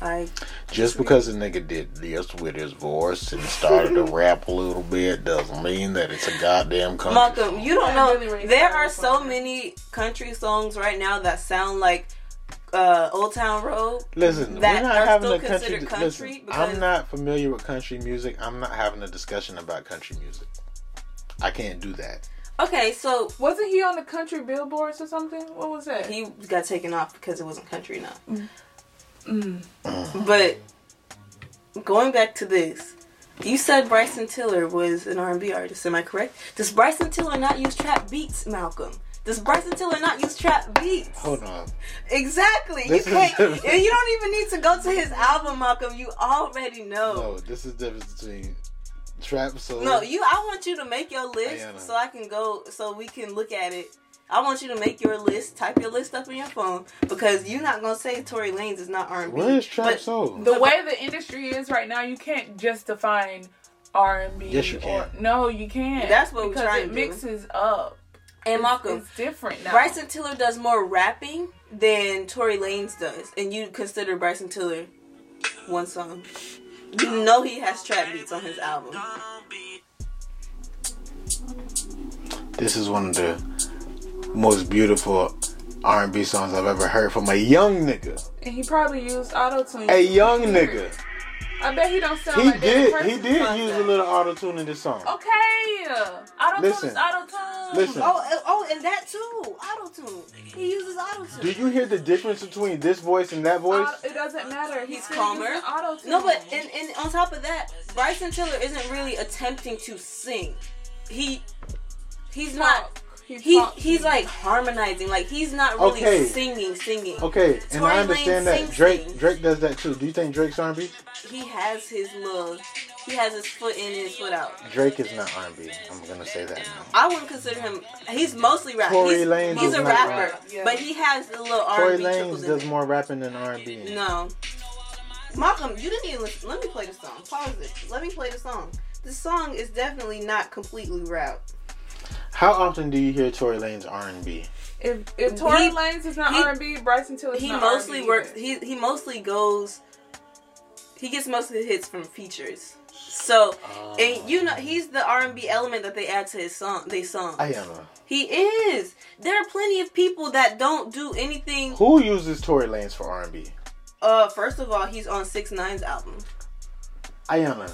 S3: I
S1: Just because a nigga did this with his voice and started to (laughs) rap a little bit doesn't mean that it's a goddamn country
S3: Malcolm,
S1: song.
S3: you don't know.
S2: really
S3: there are so many country songs right now that sound like uh, Old Town Road.
S1: Listen,
S3: that
S1: we're not
S3: are
S1: having
S3: still
S1: a country.
S3: considered country
S1: listen,
S3: because-
S1: I'm not familiar with country music. I'm not having a discussion about country music. I can't do that.
S3: Okay, so
S2: Wasn't he on the country billboards or something? What was that?
S3: he got taken off because it wasn't country enough.
S2: Mm.
S3: But going back to this, you said Bryson Tiller was an R&B artist. Am I correct? Does Bryson Tiller not use trap beats, Malcolm? Does Bryson Tiller not use trap beats?
S1: Hold on.
S3: Exactly.
S1: This
S3: you can't. you don't even need to go to his album, Malcolm. You already know.
S1: No, this is the difference between trap soul.
S3: No, you. I want you to make your list
S1: Ayana.
S3: so I can go, so we can look at it. I want you to make your list. Type your list up on your phone because you're not gonna say Tory Lanez is not R&B.
S1: What is trap soul?
S2: The way the industry is right now, you can't just define R and B.
S1: Yes, you can.
S2: No, you can't.
S3: That's what we're
S2: because
S3: trying
S2: it
S3: to do.
S2: mixes up.
S3: And Malcolm,
S2: It's different now.
S3: Bryson Tiller does more rapping than Tory Lanez does, and you consider Bryson Tiller one song. You know he has trap beats on his album.
S1: This is one of the most beautiful R&B songs I've ever heard from a young nigga.
S2: and he probably used auto tune.
S1: A young nigga.
S2: I bet he don't sound
S1: He
S2: like
S1: did.
S2: that.
S1: He did use a little auto tune in this song.
S2: Okay, auto tune
S1: Listen.
S2: is auto tune.
S1: Listen.
S3: Oh, oh, and that too, auto tune. He uses auto tune.
S1: Do you hear the difference between this voice and that voice?
S2: It doesn't matter. He's,
S3: He's calmer.
S2: using Auto tune.
S3: No, but and, and on top of that, Bryson Tiller isn't really attempting to sing. He he's not.
S2: He's
S3: He he's like harmonizing. Like he's not really
S1: Okay.
S3: singing, singing.
S1: Okay, and I
S3: Lanez
S1: understand that
S3: sings
S1: Drake
S3: things.
S1: Drake does that too. Do you think Drake's R&B?
S3: He has his little. He has his foot in and his foot out.
S1: Drake is not R&B. I'm gonna say that now.
S3: I wouldn't consider him. He's mostly rap.
S1: Tory
S3: he's,
S1: Lanez
S3: he's
S1: is
S3: a
S1: not
S3: rapper,
S2: rap, yeah.
S3: but he has a little
S1: Tory
S3: R&B trickled
S1: Lanez
S3: in
S1: does
S3: it.
S1: more rapping than R&B.
S3: No. Malcolm, you didn't even listen. Let me play the song. Pause it. Let me play the song. The song is definitely not completely rap.
S1: How often do you hear Tory Lanez R&B?
S2: If if Tory
S3: He-
S2: Lanez is not R and B, Bryson Tiller's
S3: He
S2: not
S3: mostly
S2: R&B
S3: works.
S2: either.
S3: He he mostly goes. He gets most of his hits from features. So, and you know, he's the R and B element that they add to his song. They song.
S1: I am. a-
S3: He is. There are plenty of people that don't do anything.
S1: Who uses Tory Lanez for R&B?
S3: Uh, first of all, he's on Six Nine's album.
S1: Ayana.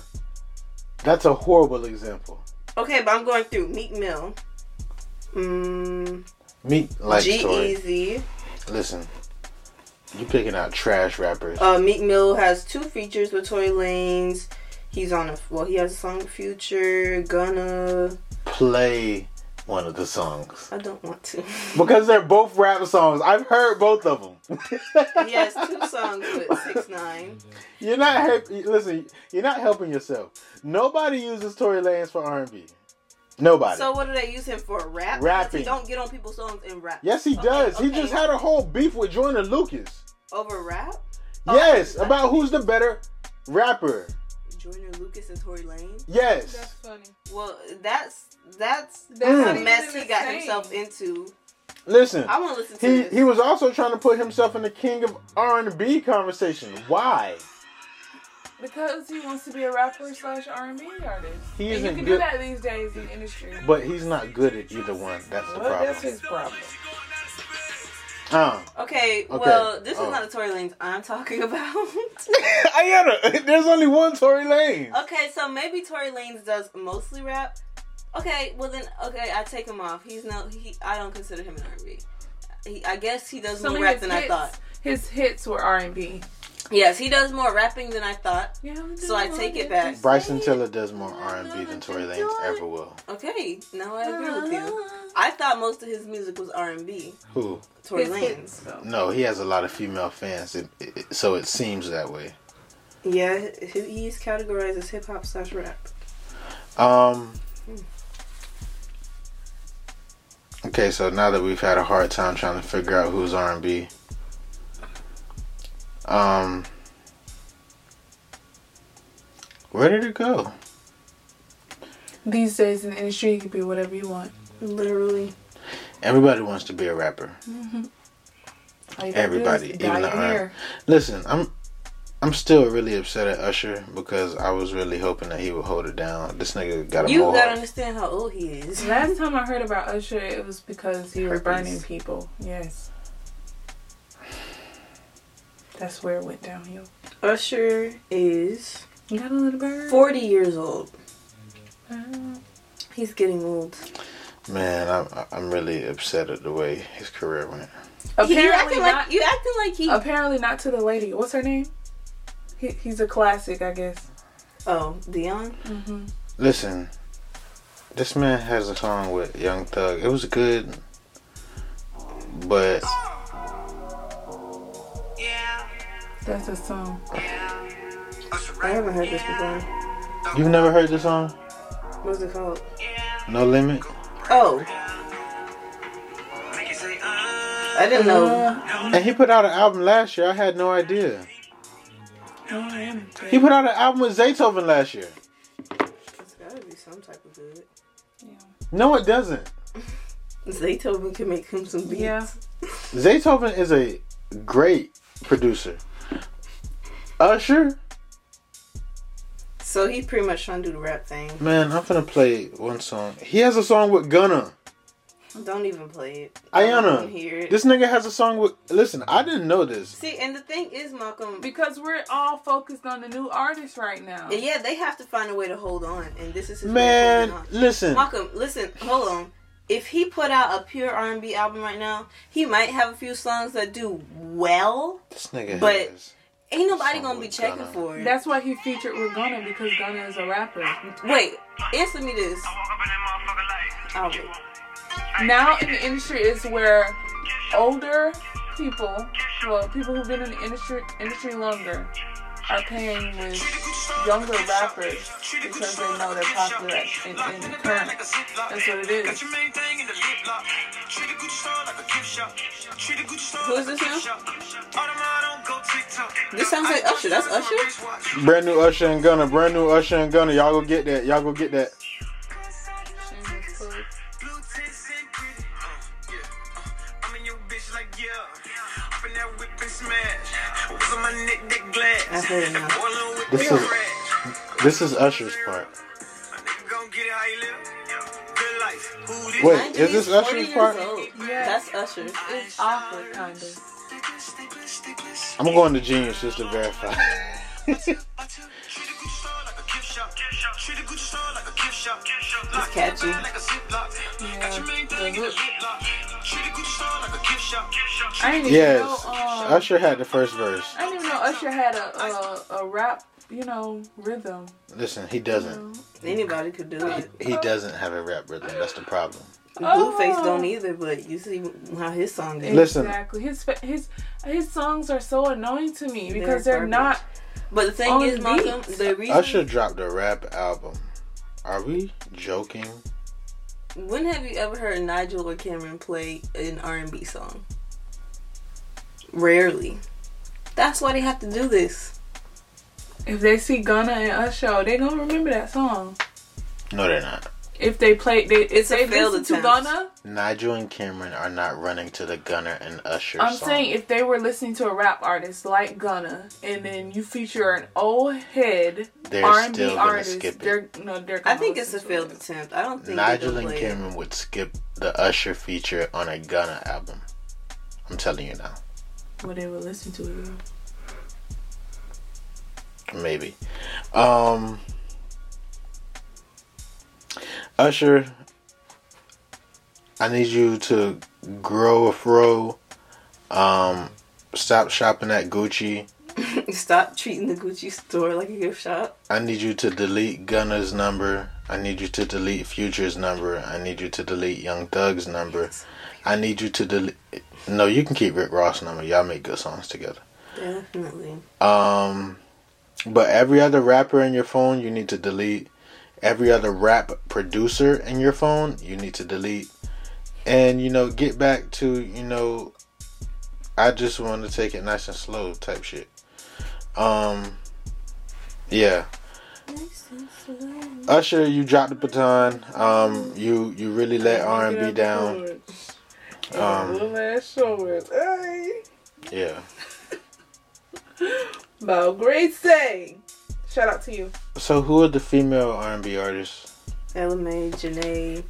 S1: That's a horrible example.
S3: Okay, but I'm going through Meek Mill. Mm,
S1: Meek likes
S3: G-Eazy.
S1: Listen, you picking out trash rappers.
S3: Uh, Meek Mill has two features with Tory Lanez. He's on a well. He has a song with Future, Gunna.
S1: Play one of the songs
S3: I don't want to. (laughs)
S1: because they're both rap songs. I've heard both of them. (laughs)
S3: yes, two songs with Six Nine.
S1: You're not help- listen. You're not helping yourself. Nobody uses Tory Lanez for R&B. Nobody.
S3: So what do they use him for? Rap?
S1: Rapping.
S3: He don't get on people's songs and rap.
S1: yes, he
S3: Okay,
S1: does. He just had a whole beef with Joyner Lucas.
S3: over rap. Oh,
S1: yes,
S3: I-
S1: about who's the better rapper.
S3: Joyner Lucas and Tory Lanez.
S1: Yes.
S2: That's funny.
S3: Well, that's that's
S2: That's
S1: Mm.
S2: not
S3: the mess he got
S2: same.
S3: himself into.
S1: Listen.
S3: I want to listen to
S1: He
S3: this.
S1: he was also trying to put himself in the king of R and B conversation. Why?
S2: Because he wants to be a rapper slash R and B artist.
S1: He
S2: and you
S1: isn't
S2: can
S1: good-
S2: do that these days in the industry.
S1: But he's not good at either one. That's the
S2: Well,
S1: problem.
S2: that's his problem.
S1: Uh,
S3: okay,
S1: Okay.
S3: well, this
S1: Oh.
S3: is not the Tory Lanez I'm talking (laughs) about. (laughs)
S1: Ayana, (laughs) there's only one Tory Lanez.
S3: okay, so maybe Tory Lanez does mostly rap. Okay, well then, okay, I take him off. He's no, he. I don't consider him an R&B. He, I guess he does
S2: Some
S3: more rap than
S2: hits,
S3: I thought.
S2: His hits were R and B.
S3: Yes, he does more rapping than I thought.
S2: Yeah,
S3: So I take it back.
S1: Bryson Tiller does more R and B than Tory Lanez ever will.
S3: Okay, now I agree with you. I thought most of his music was R&B.
S1: Who?
S3: Tory Lanez.
S2: hits, though.
S1: No, he has a lot of female fans, it, it, so it seems that way.
S3: Yeah, he's categorized as hip hop slash rap.
S1: Um. Okay, so now that we've had a hard time trying to figure out who's R and B, um, where did it go?
S2: These days in the industry, you can be whatever you want.
S3: Literally.
S1: Everybody wants to be a rapper.
S2: All you gotta do is
S1: Everybody, even the R.
S2: hair.
S1: Listen, I'm I'm still really upset at Usher because I was really hoping that he would hold it down. This nigga got a
S3: You
S1: mohawk.
S3: gotta understand how old he is.
S2: Last time I heard about Usher, it was because he was burning people. Yes. That's where it went downhill.
S3: Usher is
S2: You got a little bird.
S3: 40 years old.
S2: Uh,
S3: He's getting old.
S1: Man, I'm I'm really upset at the way his career went.
S3: you
S2: Apparently
S3: acting
S2: not.
S3: like you acting like he.
S2: apparently not to the lady. What's her name? He, he's a classic, I guess.
S3: Oh, Dionne.
S2: hmm
S1: Listen, this man has a song with Young Thug. It was good, but
S2: That's a song.
S3: I haven't heard this before.
S1: you've never heard the song
S3: What's it called?
S1: No Limit.
S3: Oh, I didn't know.
S2: Uh,
S1: And he put out an album last year. I had no idea. He put out an album with Zaytoven last year.
S3: It's gotta be some type of good.
S1: No, it doesn't. (laughs)
S3: Zaytoven can make him some beats.
S2: Yeah. (laughs)
S1: Zaytoven is a great producer. Uh, Usher,
S3: So he pretty much trying to do the rap thing.
S1: man, I'm gonna play one song. He has a song with Gunna.
S3: Don't even play it. I don't
S1: Ayana,
S3: hear it.
S1: this nigga has a song with. Listen, I didn't know this.
S3: See, and the thing is, Malcolm.
S2: Because we're all focused on the new artist right now.
S3: Yeah, they have to find a way to hold on, and this is his
S1: Man,
S3: way on.
S1: listen.
S3: Malcolm, listen, hold on. If he put out a pure R and B album right now, he might have a few songs that do well.
S1: This nigga
S3: But-
S1: has.
S3: Ain't nobody gonna be checking
S1: Gunna.
S3: for it.
S2: That's why he featured with Gunna because Gunna is a rapper.
S3: Wait, answer me this. I'll wait.
S2: Now in the industry is where older people, well, people who've been in the industry industry longer, are paying with younger rappers because they know they're popular in, in the current. That's what it is.
S3: Who is this now? This sounds like Usher. That's Usher.
S1: Brand new Usher and Gunna. Brand new Usher and Gunna. Y'all go get that. Y'all go get that.
S3: I heard it now.
S1: This is this is Usher's part. Wait, is this Usher's part?
S3: old.
S2: Yeah.
S3: That's Usher.
S2: It's awkward, kind of.
S1: I'm going to Genius just to verify.
S3: It's catchy.
S2: Yeah, the hook. I didn't even
S1: yes,
S2: know. Um,
S1: Usher had the first verse.
S2: I didn't even know Usher had a a, a rap, you know, rhythm.
S1: Listen, he doesn't.
S3: Anybody could do it.
S1: He doesn't have a rap rhythm. That's the problem.
S3: Blueface
S2: Oh.
S3: don't either, but you see how his song is.
S1: Listen.
S2: Exactly. His his his songs are so annoying to me because
S3: They're
S2: they're, not.
S3: But the thing is, Malcolm, the reason
S1: Usher dropped a rap album. Are we joking?
S3: When have you ever heard Nigel or Cameron play an R and B song? Rarely. That's why they have to do this.
S2: If they see Gunna and Usher, they gonna remember that song.
S1: No, they're not.
S2: If they play, they
S3: It's
S2: if
S3: a
S2: they
S3: failed
S2: listen to
S3: attempt.
S2: Gunna.
S1: Nigel and Cameron are not running to the Gunna and Usher
S2: I'm
S1: song.
S2: saying if they were listening to a rap artist like Gunna, and then you feature an old head
S1: They're
S2: R&B
S1: still gonna
S2: artist,
S1: skip it.
S2: they're no, they're.
S3: I
S2: Gonna
S3: think it's a failed
S2: it.
S3: attempt. I don't think
S1: Nigel
S3: they'll
S1: and
S3: play it.
S1: Cameron would skip the Usher feature on a Gunna album. I'm telling you now.
S2: Well, they would listen to it.
S1: Maybe. Um Usher, I need you to grow a fro. Um stop shopping at Gucci. (laughs)
S3: Stop treating the Gucci store like a gift shop.
S1: I need you to delete Gunna's number. I need you to delete Future's number. I need you to delete Young Thug's number. I need you to delete. No, you can keep Rick Ross' number. Y'all make good songs together.
S3: Definitely.
S1: Um, but every other rapper in your phone, you need to delete. Every other rap producer in your phone, you need to delete. And you know, get back to you know, I just want to take it nice and slow type shit. Um, yeah. Usher, you dropped the baton. Um, you you really let R and B down. Um,
S2: Little ass showers. Hey.
S1: yeah. (laughs)
S2: About great say. Shout out to you.
S1: So who are the female R and B artists?
S3: Ella Mai, Jhené,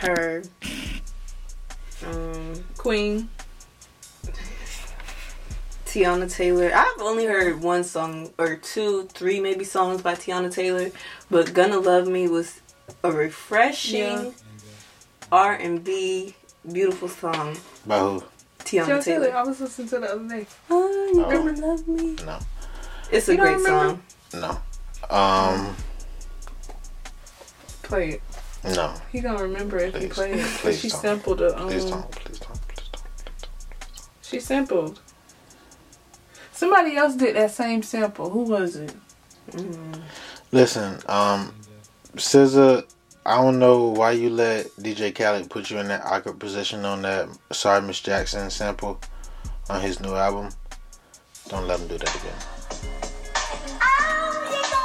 S3: her, um,
S2: Queen.
S3: Teyana Taylor. I've only heard one song or two, three maybe songs by Teyana Taylor, but "Gonna Love Me" was a refreshing
S2: Yeah.
S3: R and B beautiful song.
S1: By who?
S3: Teyana
S2: Teyana
S3: Taylor.
S2: Taylor. I was listening to the other day.
S3: Oh, you
S1: Oh.
S3: gonna love me?
S1: No.
S3: It's a
S2: You
S3: great song.
S1: No. Um.
S2: Play it.
S1: No.
S2: He gonna remember if he
S1: Please.
S2: play it.
S1: Please
S2: she
S1: don't.
S2: sampled a um.
S1: Please don't. Please don't. Please don't.
S2: She sampled. Somebody else did that same sample. Who was it?
S1: Listen, um, SZA, I don't know why you let DJ Khaled put you in that awkward position on that Sorry Miss Jackson sample on his new album. Don't let him do that again.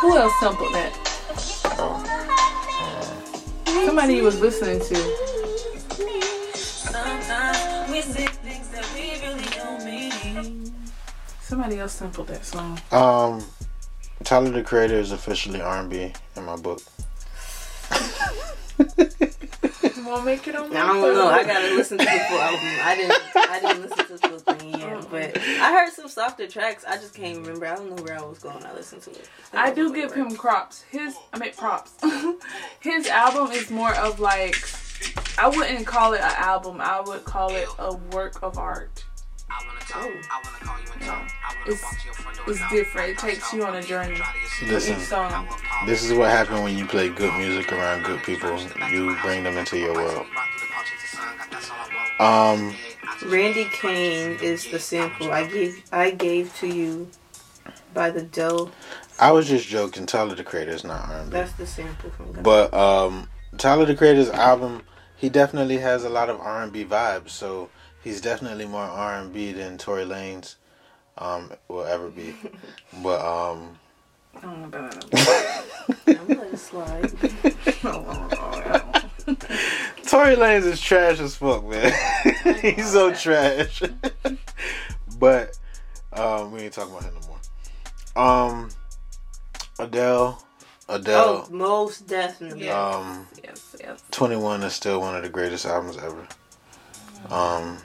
S2: Who else sampled that?
S1: Oh,
S2: Somebody he was listening to.
S5: Sometimes we say things that we really don't mean.
S2: Somebody else sampled that song.
S1: um, Tyler the Creator is officially R&B in my book. (laughs)
S2: Won't make it on.
S3: I don't know. I gotta listen to the full album. I didn't. I didn't listen to the full thing yet, but I heard some softer tracks. I just can't remember. I don't know where I was going. I listened to it.
S2: I do give him props. His, I mean props. (laughs) His album is more of like, I wouldn't call it an album. I would call it a work of art. It's, it's different. It takes you on a journey.
S1: Listen,
S2: Each song.
S1: this is what happens when you play good music around good people. You bring them into your world. Um,
S3: Randy Kane is the sample I gave. I gave to you by the Doe.
S1: I was just joking. Tyler the Creator is not R&B.
S3: That's the sample from. Gunna.
S1: But um, Tyler the Creator's album, he definitely has a lot of R and B vibes. So he's definitely more R and B than Tory Lanez um, will ever be. (laughs) but um,
S2: I don't know about that.
S3: I'm gonna let it slide. (laughs)
S1: Tory Lanez is trash as fuck, man. (laughs) he's so trash. but um, we ain't talking about him no more. Um, Adele,
S3: Oh,
S1: Adele,
S3: most definitely.
S2: Yeah.
S1: um,
S2: Yes, yes.
S1: 21 is still one of the greatest albums ever. Um,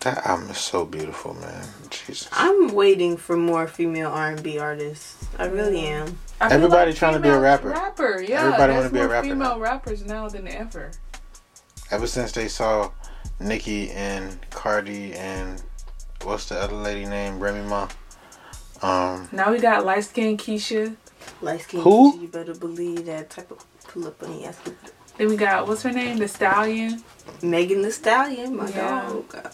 S1: that album is so beautiful, man. Jesus.
S3: I'm waiting for more female R&B artists. I really am.
S2: I feel
S1: Everybody trying to be a rapper.
S2: Rapper, yeah.
S1: Everybody wanna be a
S2: more
S1: rapper
S2: Female
S1: now.
S2: rappers now than ever.
S1: Ever since they saw Nicki and Cardi and what's the other lady name? Remy Ma. Um,
S2: Now we got light skinned Keisha.
S3: Light skin,
S1: Who?
S3: you better believe that type of pull up on the ass.
S2: Then we got what's her name? The Stallion.
S3: Megan Thee Stallion, my
S2: Yeah.
S3: dog.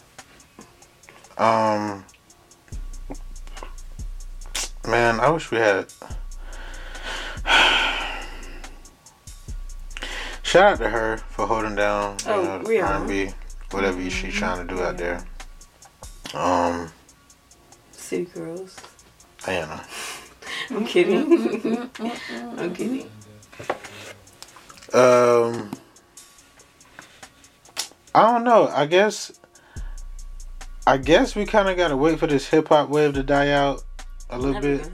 S1: Um, man, I wish we had. (sighs) Shout out to her for holding down you
S3: Oh,
S1: know, R&B, whatever she's mm-hmm. trying to do out there. Um,
S3: City Girls.
S1: Diana. (laughs)
S3: I'm kidding. Mm, mm, mm, (laughs) I'm kidding.
S1: Um, I don't know. I guess, I guess we kind of gotta wait for this hip hop wave to die out a little
S3: Never
S1: bit.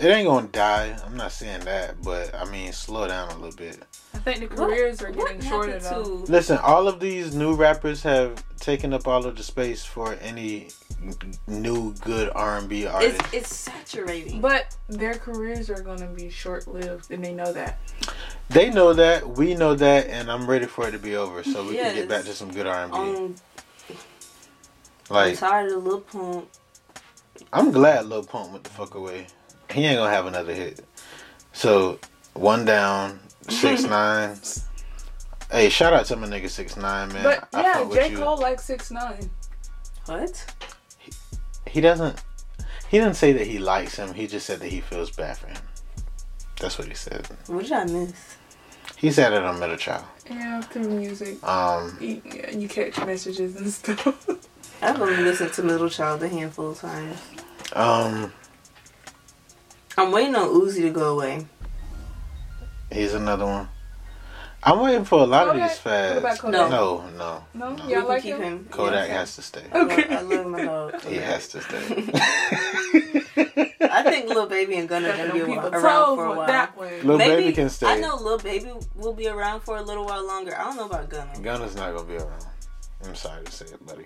S1: It ain't gonna die. I'm not saying that, but I mean, slow down a little bit.
S2: I think the
S3: What-
S2: careers are
S3: what
S2: getting shorter
S3: happened
S2: though.
S1: Listen, all of these new rappers have taken up all of the space for any new good R&B artist.
S3: It's it's saturating.
S2: But their careers are gonna be short lived, and they know that.
S1: They know that, we know that, and I'm ready for it to be over so we can get back to some good R&B.
S3: Um, I'm tired of Lil Pump.
S1: I'm glad Lil Pump went the fuck away. He ain't gonna have another hit. So one down, (laughs) six nine. Hey, shout out to my nigga six nine man.
S2: But
S1: I
S2: yeah,
S1: fuck
S2: J. Cole like six nine.
S3: What?
S1: He doesn't. He didn't say that he likes him. He just said that he feels bad for him. That's what he said.
S3: What did I miss?
S1: He said it on Middle Child.
S2: Yeah, through music,
S1: Um,
S2: you, you catch messages and (laughs) stuff.
S3: I've only listened to Middle Child a handful of times.
S1: um,
S3: I'm waiting on Uzi to go away.
S1: he's another one. I'm waiting for a lot of these fads.
S2: What about Kodak?
S3: No.
S1: No, no,
S2: no,
S1: No.
S2: Y'all
S3: can
S2: like
S3: keep
S2: him?
S3: him.
S1: Kodak
S3: Yeah.
S1: has to stay. (laughs)
S2: Okay.
S3: I love my dog. (laughs)
S1: He has to stay. (laughs)
S3: I think Lil Baby and Gunna
S2: Stepping
S3: gonna be
S2: on people's
S3: around for a while.
S2: that one.
S1: Lil
S3: Maybe
S1: Baby can stay.
S3: I know Lil Baby will be around for a little while longer. I don't know about Gunna.
S1: Gunna's not gonna be around. I'm sorry to say it, buddy.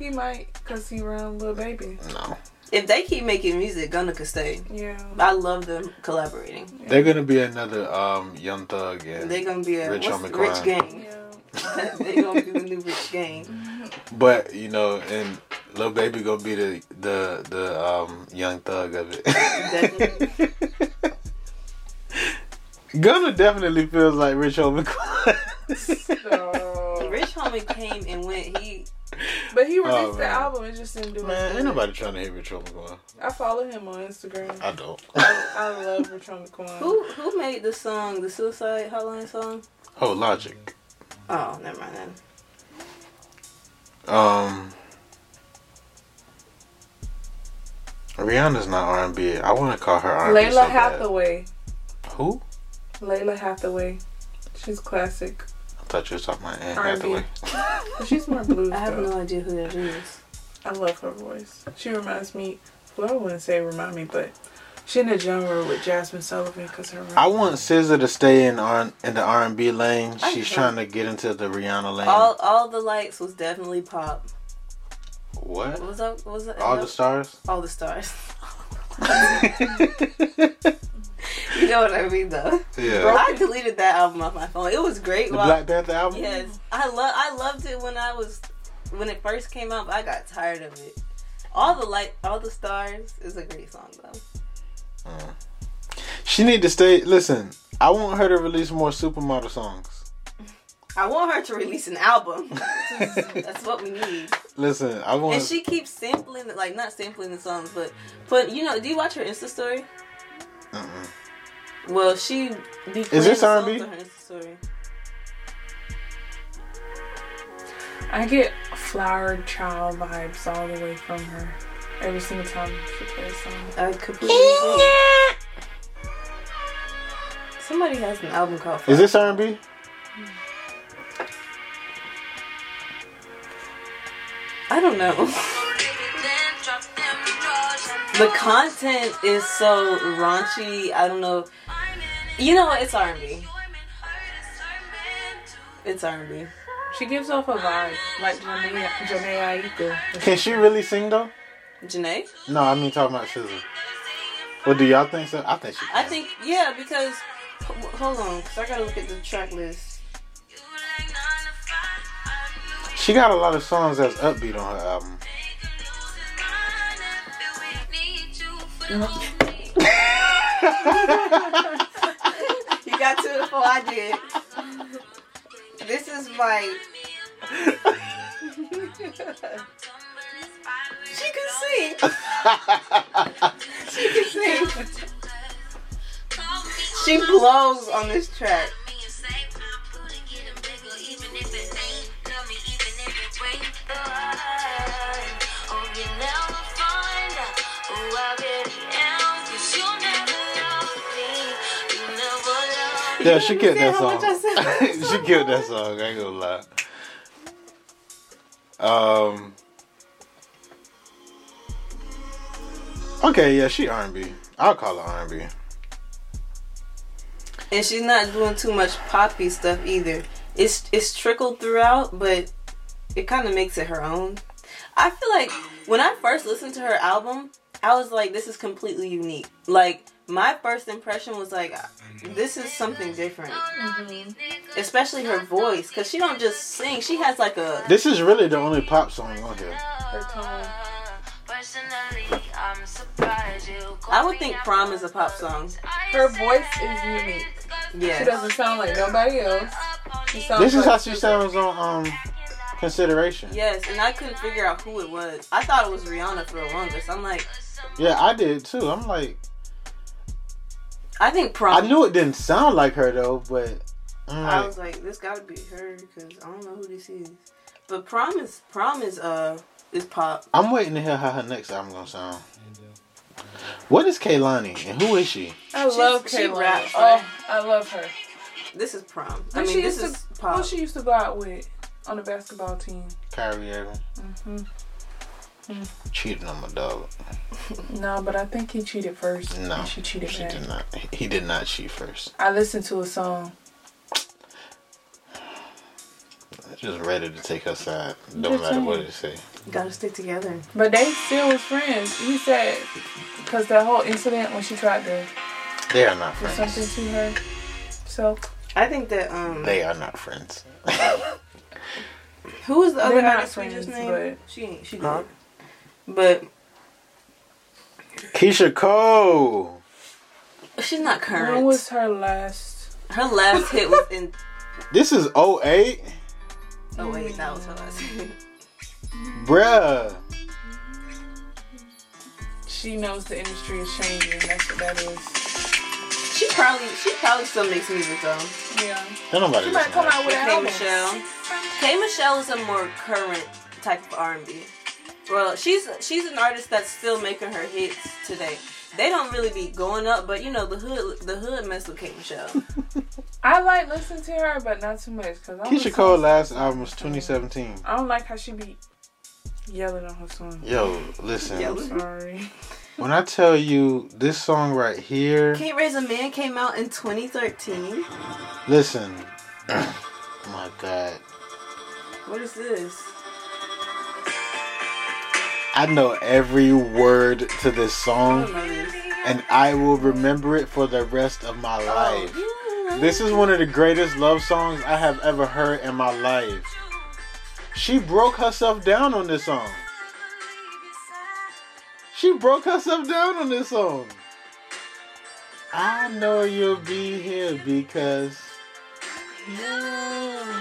S2: He might, cause he around little baby.
S1: No,
S3: If they keep making music, Gunna could stay.
S2: Yeah.
S3: I love them collaborating.
S1: they're gonna be another um Young Thug and
S3: They're gonna be a
S1: Rich
S3: what's,
S1: Homie
S3: rich gang.
S2: Yeah. (laughs)
S3: They're gonna be the new rich gang.
S1: But you know, and Little baby gonna be the the the um young thug of it. (laughs) Gunna definitely feels like Rich Homie.
S2: So-
S3: Rich Homie came and went. He (laughs)
S2: but he released
S1: Oh,
S2: the album. It just didn't do
S1: Man,
S2: it.
S1: ain't nobody trying to hear Rich Homie Quan.
S2: I follow him on Instagram.
S1: I don't. (laughs)
S2: I, I love Rich Homie
S3: who who made the song, the Suicide Hotline song?
S1: Oh, Logic.
S3: Oh, never mind then.
S1: Um, Rihanna's not R and B. I want to call her R and B.
S2: Lalah
S1: so bad.
S2: Hathaway.
S1: Who?
S2: Lalah Hathaway. She's classic.
S1: I thought you were talking about Anne
S2: R&B.
S1: Hathaway. (laughs)
S2: She's more blues
S3: I have
S2: though.
S3: no idea who that is.
S2: I love her voice. She reminds me. Well, I wouldn't say remind me, but she in the genre with Jazmine Sullivan because her.
S1: I want SZA to stay in R in the R and B lane.
S3: I
S1: She's trying to get into the Rihanna lane.
S3: All all the lights was definitely pop.
S1: what?
S3: What was that? What was that?
S1: All the stars.
S3: all the stars. (laughs) (laughs) You know what I mean, though.
S1: yeah.
S3: I deleted that album off my phone. It was great.
S1: The
S3: while-
S1: Black Panther album.
S3: Yes, I love. I loved it when I was when it first came out. But I got tired of it. All the light, all the stars is a great song though. Mm.
S1: She need to stay. Listen, I want her to release more supermodel songs.
S3: I want her to release an album. (laughs) That's what we need.
S1: Listen, I want.
S3: And she keeps sampling, like not sampling the songs, but put. You know, do you watch her Insta story?
S1: Mm-mm.
S3: Well, she
S1: Is this R&B?
S3: on her Insta.
S2: I get flower child vibes all the way from her. Every single time she plays a song.
S3: I completely agree. (laughs) Somebody has an album called.
S1: Is this R and B?
S3: I don't know. (laughs) The content is so raunchy. I don't know. You know what? It's R&B. It's R&B.
S2: She gives off a vibe like Jhené, Jhené Aiko.
S1: Can she really sing though?
S3: Jhené?
S1: No, I mean talking about SZA. Well, do y'all think so? I think she. Can.
S3: I think yeah, because hold on, because I gotta look at the track list.
S1: she got a lot of songs that's upbeat on her album. (laughs) (laughs)
S3: You it before I did. This is my. she can sing. she can sing. She blows on this track.
S1: Yeah, she killed that
S3: how much I
S1: song. (laughs) she killed that song. I ain't gonna lie. Um. Okay, yeah, she R and B. I'll call her R and B.
S3: And she's not doing too much poppy stuff either. It's it's trickled throughout, but it kind of makes it her own. I feel like when I first listened to her album, I was like, this is completely unique. Like my first impression was like, this is something different. Especially her voice, because she don't just sing. She has like a
S1: This is really the only pop song on here.
S2: Her tone.
S3: I would think Prom is a pop song.
S2: Her voice is unique.
S3: Yeah.
S2: She doesn't sound like nobody else. She sounds
S1: This is
S2: like
S1: how she sounds on um consideration.
S3: Yes, and I couldn't figure out who it was. I thought it was Rihanna for the longest. I'm like,
S1: Yeah, I did too. I'm like,
S3: I think Prom.
S1: I knew it didn't sound like her though, but I'm
S3: I
S1: like,
S3: was like, this gotta be her because I don't know who this is. But prom is prom is uh is pop.
S1: I'm waiting to hear how her next album gonna sound. What is Kehlani and who is she?
S2: I love
S3: she
S2: Kehlani.
S3: raps,
S2: Oh. I love her.
S3: This is prom. I
S2: Who
S3: mean,
S2: she
S3: this
S2: used
S3: is
S2: to,
S3: pop.
S2: Who she used to go out with on the basketball team?
S1: Kyrie Irving.
S2: Mm-hmm.
S1: Cheating on my dog. (laughs)
S2: No, but I think he cheated first.
S1: No,
S2: she cheated
S1: She
S2: back.
S1: did not. He did not cheat first.
S2: I listened to a song.
S1: Just ready to take her side. Don't
S2: Just
S1: matter what
S2: saying.
S1: it say.
S3: Gotta stick together.
S2: But they still was friends. He said because that whole incident when she tried to
S1: They are not
S2: friends. something to her. So
S3: I think that um
S1: They are not friends. (laughs)
S3: who was the other
S2: They're not
S3: artist we just named?
S2: but-
S3: She ain't she
S1: Huh?
S3: Good. But
S1: Keyshia Cole.
S3: she's not current.
S2: When was her last?
S3: her last hit was in. (laughs)
S1: This is 08?
S3: Oh wait, that was her last. hit.
S1: Bruh.
S2: She knows the industry is changing. That's what that is.
S3: she probably she probably still makes music though.
S2: Yeah.
S1: Don't nobody
S2: She might come out with
S3: K. Michelle. K Michelle is a more current type of R and B. Well, she's she's an artist that's still making her hits today. They don't really be going up, but you know the hood the hood mess with K Michelle. (laughs)
S2: I like listening to her, but not too much because
S1: Keyshia Cole last album was 2017.
S2: I don't like how she be yelling on her song.
S1: Yo, listen.
S3: Yelling.
S2: Sorry. (laughs)
S1: When I tell you this song right here,
S3: Can't Raise a Man came out in 2013.
S1: listen. Oh (clears throat) my God.
S3: What is this?
S1: I know every word to this song and I will remember it for the rest of my life. This is one of the greatest love songs I have ever heard in my life. She broke herself down on this song. She broke herself down on this song. I know you'll be here because you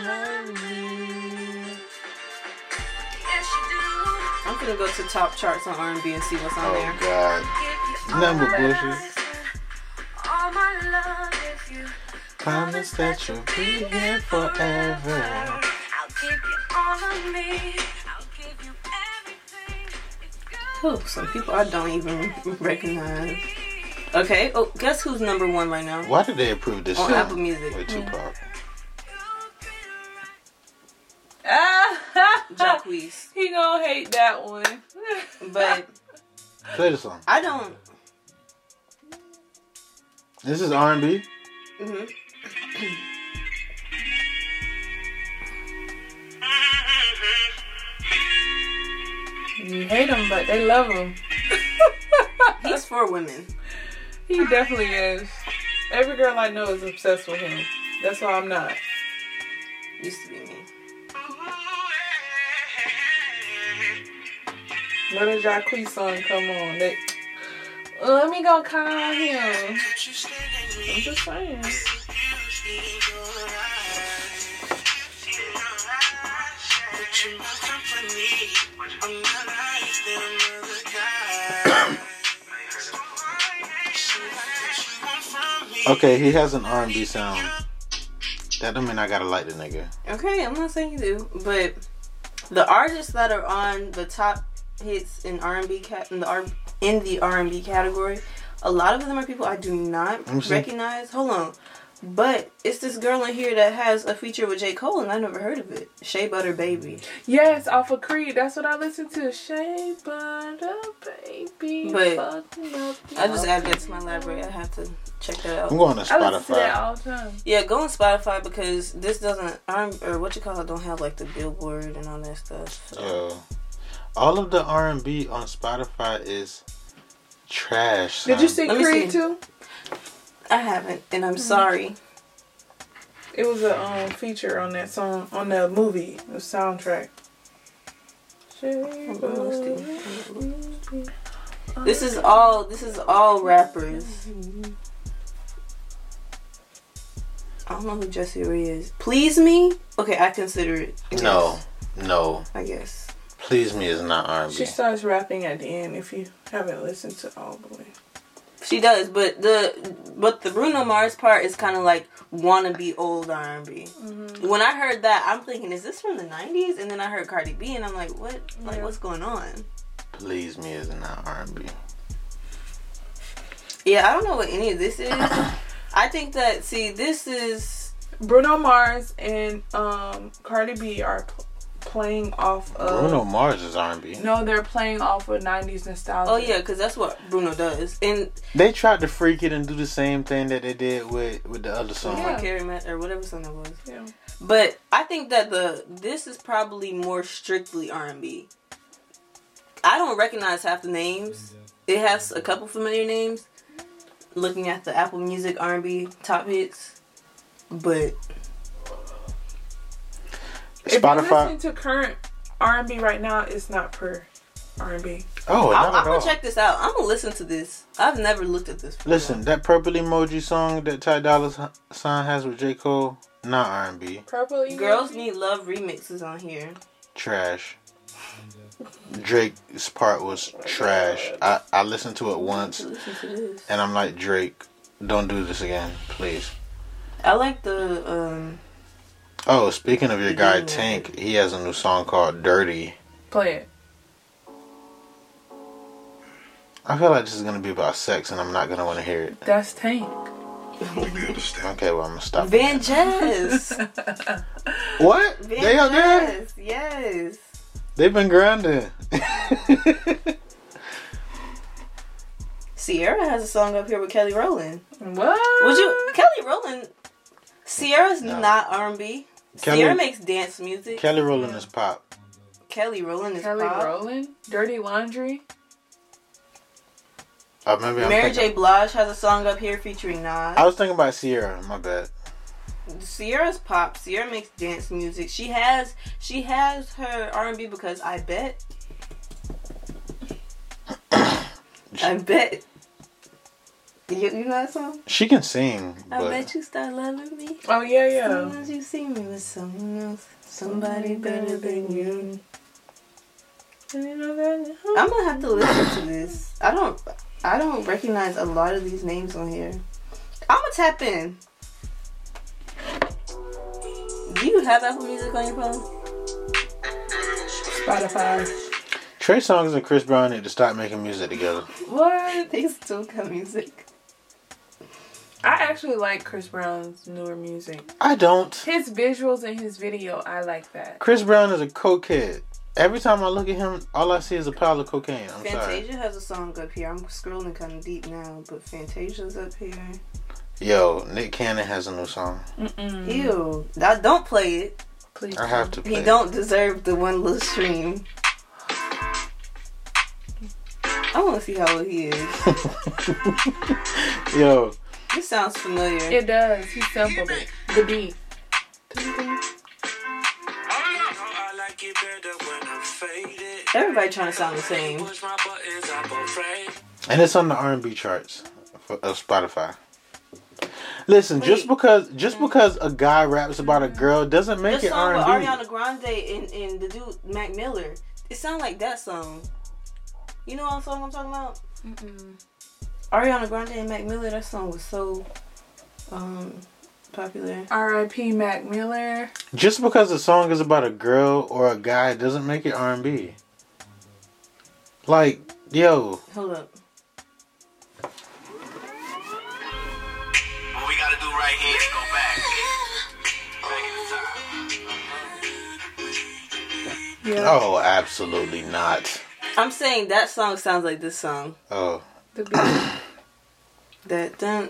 S1: love me.
S3: I'm gonna go to top charts on R&B and see what's on oh, there.
S1: Oh God. Nothing but bullshit. Promise that you'll be here forever.
S3: Oh, some people I don't even recognize. Okay. Oh, guess who's number one right now?
S1: Why did they approve this
S3: On
S1: song
S3: Apple Music.
S1: with mm. Tupac? (laughs)
S3: Jacquees.
S2: he gonna hate that one. (laughs)
S3: But
S1: Play the song.
S3: I don't.
S1: This is R&B.
S3: mhm.
S2: you hate him, but they love him. (laughs)
S3: He's for women.
S2: He definitely is. Every girl I know is obsessed with him. That's why I'm not.
S3: Used to be me.
S2: Let a Jacquees song come on. They, uh, let me go call him. I'm just saying.
S1: Okay, he has an R&B sound. That don't mean I gotta like the nigga.
S3: Okay, I'm not saying you do, but the artists that are on the top hits in R&B cat in the R in the R&B category, a lot of them are people I do not
S1: Let me see.
S3: recognize. Hold on. But it's this girl in here that has a feature with J. Cole, and I never heard of it. Shea Butter Baby.
S2: Yes, off of Creed. That's what I listen to. Shea butter, baby.
S3: But
S2: fucking up
S3: I just
S2: your-
S3: added that to my library. I have to check that out.
S1: I'm going to
S2: I listen to that
S1: Spotify.
S2: all the time.
S3: Yeah, go on Spotify because this doesn't, I'm, or what you call it, don't have like the Billboard and all that stuff. So.
S1: Yo, all of the R&B on Spotify is trash.
S2: Did you
S1: son.
S2: see
S3: Let
S2: Creed
S3: see.
S2: too?
S3: I haven't, and
S2: Mm-hmm.
S3: I'm sorry.
S2: It was a um, feature on that song on the movie, the soundtrack. Shea
S3: Hold on, let's
S2: butter.
S3: see. This is all. This is all rappers. I don't know who Jesse Ray is. Please me? Okay, I consider it. I
S1: No, no.
S3: I guess.
S1: Please me is not R&B.
S2: She starts rapping at the end. If you haven't listened to all the way.
S3: She does, but the but the Bruno Mars part is kind of like wannabe old R and B.
S2: Mm-hmm.
S3: When I heard that, I'm thinking, is this from the '90s? And then I heard Cardi B, and I'm like, what? Like,
S2: Yeah.
S3: what's going on?
S1: Please me is not R&B.
S3: Yeah, I don't know what any of this is. (coughs) I think that see, this is
S2: Bruno Mars and um, Cardi B are pl- playing off of.
S1: Bruno Mars is R&B.
S2: No, they're playing off of '90s nostalgia.
S3: oh yeah, because that's what Bruno does. And
S1: They tried to freak it and do the same thing that they did with with the other song.
S2: Yeah.
S3: Carrie Matt or whatever song that was.
S2: Yeah.
S3: But I think that the this is probably more strictly R and B. I don't recognize half the names. It has a couple familiar names. Looking at the Apple Music R and B top hits, but
S2: If you're
S1: Spotify.
S2: listening to current R&B right now, it's not per R&B.
S1: Oh,
S3: I'm, I'm
S1: at
S3: gonna check this out. I'm gonna listen to this. I've never looked at this. Before.
S1: Listen, that purple emoji song that Ty Dolla Sign has with J Cole, not R and B,
S2: Purple emoji?
S3: Girls Need Love remixes on here.
S1: trash. Drake's part was trash. I I listened to it once
S3: to
S1: and I'm like Drake, don't do this again, please.
S3: I like the um.
S1: Oh, speaking of your guy mm.
S3: Yeah.
S1: Tank, he has a new song called Dirty.
S2: Play it.
S1: I feel like this is gonna be about sex, and I'm not gonna want to hear it.
S2: That's Tank.
S1: Okay, well I'm gonna stop.
S3: VanJess. (laughs)
S1: What?
S3: Van
S1: They out there?
S3: Jazz. Yes.
S1: They've been grinding.
S3: Ciara has a song up here with Kelly Rowland.
S2: What?
S3: Would you Kelly Rowland? Ciara's
S1: No.
S3: not R&B.
S1: Kelly-
S3: Ciara makes dance music.
S1: Kelly Rowland is pop.
S3: Kelly Rowland is pop.
S2: Kelly
S3: pop.
S2: Rowland? Dirty Laundry?
S1: Uh, maybe I'm
S3: Mary
S1: thinking,
S3: J. Blige has a song up here featuring Nas.
S1: I was thinking about Ciara. My bad.
S3: Ciara's pop. Ciara makes dance music. She has she has her R and B because I bet. (coughs) I bet. You, you know that song?
S1: She can sing,
S3: I
S1: but
S3: bet you start loving me.
S2: Oh, yeah,
S3: As
S2: yeah.
S3: soon as you see me with someone else, somebody better than you. I'm gonna have to listen to this. I don't, I don't recognize a lot of these names on here. I'm gonna tap in. Do you have Apple Music on your phone?
S2: Spotify.
S1: Trey Songz and Chris Brown need to stop making music together.
S2: What?
S3: They still got music.
S2: I actually like Chris Brown's newer music.
S1: I don't.
S2: His visuals in his video, I like that.
S1: Chris Brown is a cokehead. Every time I look at him, all I see is a pile of cocaine. I'm sorry.
S3: Fantasia has a song up here. I'm scrolling kind of deep now, but Fantasia's up here.
S1: Yo, Nick Cannon has a new song.
S2: Mm-mm.
S3: Ew, I don't play it.
S2: Please.
S1: I have to play.
S3: He
S1: it.
S3: don't deserve the one little stream. I want to see how old he is. (laughs)
S1: Yo,
S3: This sounds familiar.
S2: It does. He sampled it. The beat.
S5: I like it better when I'm faded.
S3: Everybody trying to sound the same.
S5: Push my buttons, I'm afraid.
S1: and it's on the R&B charts for, of Spotify. Listen, just because just mm. because a guy raps about a girl doesn't
S3: The
S1: make it
S3: song with
S1: R&B.
S3: Ariana Grande and, and the dude Mac Miller. It sounds like that song. You know what song I'm talking about? Ariana Grande and Mac Miller. That song was so um popular.
S2: R.I.P. Mac Miller.
S1: Just because a song is about a girl or a guy doesn't make it R&B. Like, yo,
S3: Hold up.
S5: What we gotta do right here is go back. Back in the time.
S2: Yeah.
S1: oh, absolutely not.
S3: I'm saying that song sounds like this song.
S1: Oh,
S2: The beat.
S3: That dun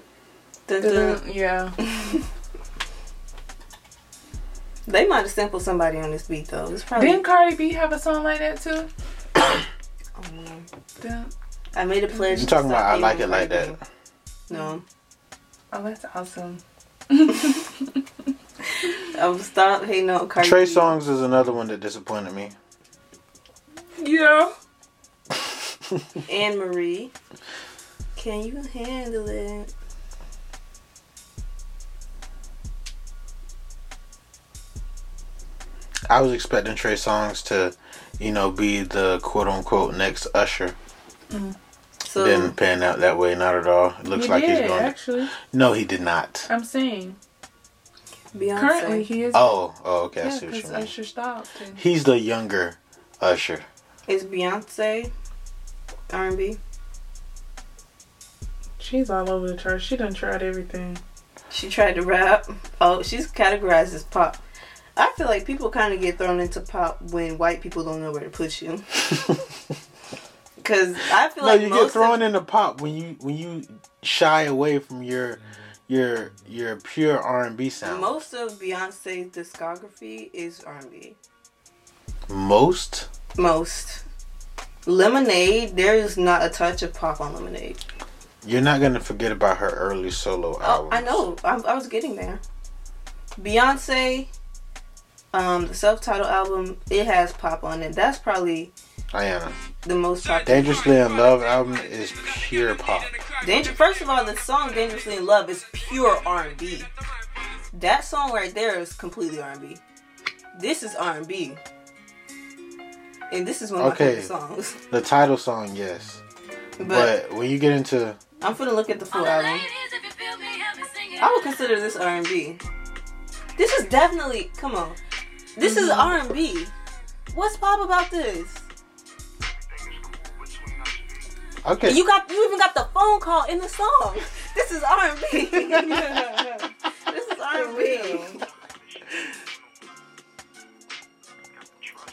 S3: dun dun.
S2: Dun-dun. yeah. (laughs)
S3: They might have sampled somebody on this beat though. It's probably.
S2: Didn't Cardi B have a song like that too? (coughs) Dun.
S3: I made a mm-hmm. pledge.
S1: you
S3: to
S1: talking about I like it like that?
S3: B. No,
S2: Oh, that's awesome. (laughs)
S3: I will stop hating on Cardi.
S1: Trey
S3: B.
S1: Songz is another one that disappointed me.
S2: Yeah. (laughs)
S3: Anne Marie. Can you handle it?
S1: I was expecting Trey Songz to, you know, be the quote unquote next Usher. Mm.
S3: So
S1: Didn't pan out that way, not at all. It looks
S2: he
S1: like
S2: did,
S1: he's going.
S2: actually.
S1: No, he did not.
S2: I'm saying.
S3: Beyonce.
S2: Currently, he is.
S1: Oh, oh, okay, I
S2: yeah,
S1: see what you mean.
S2: Usher stopped. And
S1: He's the younger Usher.
S3: is Beyonce R&B.
S2: She's all over the chart. She done tried everything.
S3: She tried to rap. Oh, she's categorized as pop. I feel like people kind of get thrown into pop when white people don't know where to put you. (laughs) Because I feel like
S1: no,
S3: like
S1: you
S3: most
S1: get thrown
S3: of,
S1: in the pop when you when you shy away from your your your pure R and B sound.
S3: most of Beyonce's discography is R&B.
S1: Most?
S3: Most. Lemonade, there is not a touch of pop on Lemonade.
S1: You're not gonna forget about her early solo
S3: Oh,
S1: albums.
S3: I know. I, I was getting there. Beyonce, um, the self-titled album, it has pop on it. That's probably
S1: Ayana.
S3: The most popular.
S1: Dangerously in Love album is pure pop.
S3: Danger. First of all, the song "Dangerously in Love" is pure R and B. That song right there is completely R and B. This is R and B, and this is one of
S1: Okay.
S3: my favorite songs.
S1: The title song, yes.
S3: But,
S1: But when you get into
S3: I'm gonna look at the full album. I would consider this R and B. This is definitely come on. This is
S1: Mm-hmm.
S3: R and B. What's pop about this?
S1: okay,
S3: You got you even got the phone call in the song. This is R and B. (laughs) This is R&B.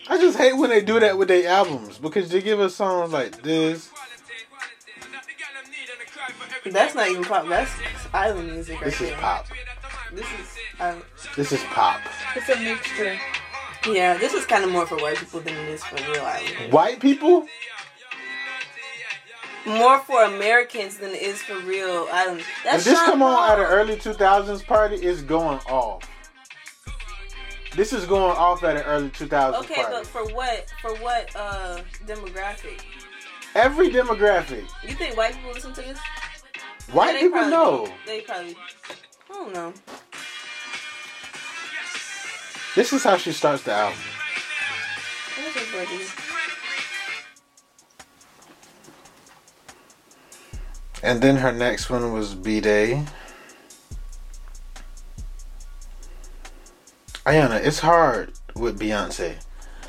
S1: I just hate when they do that with their albums because they give us songs like this.
S3: That's not even pop. That's island music right
S1: This is
S3: there.
S1: pop.
S3: This is um,
S1: This is pop.
S2: It's a mixture.
S3: yeah. This is kind of more for white people than it is for real island.
S1: White people?
S3: More for Americans than it is for real island. That's
S1: If this
S3: Sean
S1: come on at an early 2000s party, it's going off. This is going off at an early 2000s
S3: Okay,
S1: party.
S3: but for what? For what uh demographic?
S1: Every demographic.
S3: You think white people listen to this?
S1: White
S3: Yeah,
S1: people
S3: probably
S1: know.
S3: They probably. I don't know.
S1: This is how she starts the album.
S3: Where's your buddy?
S1: And then her next one was B Day. Ayana, it's hard with Beyonce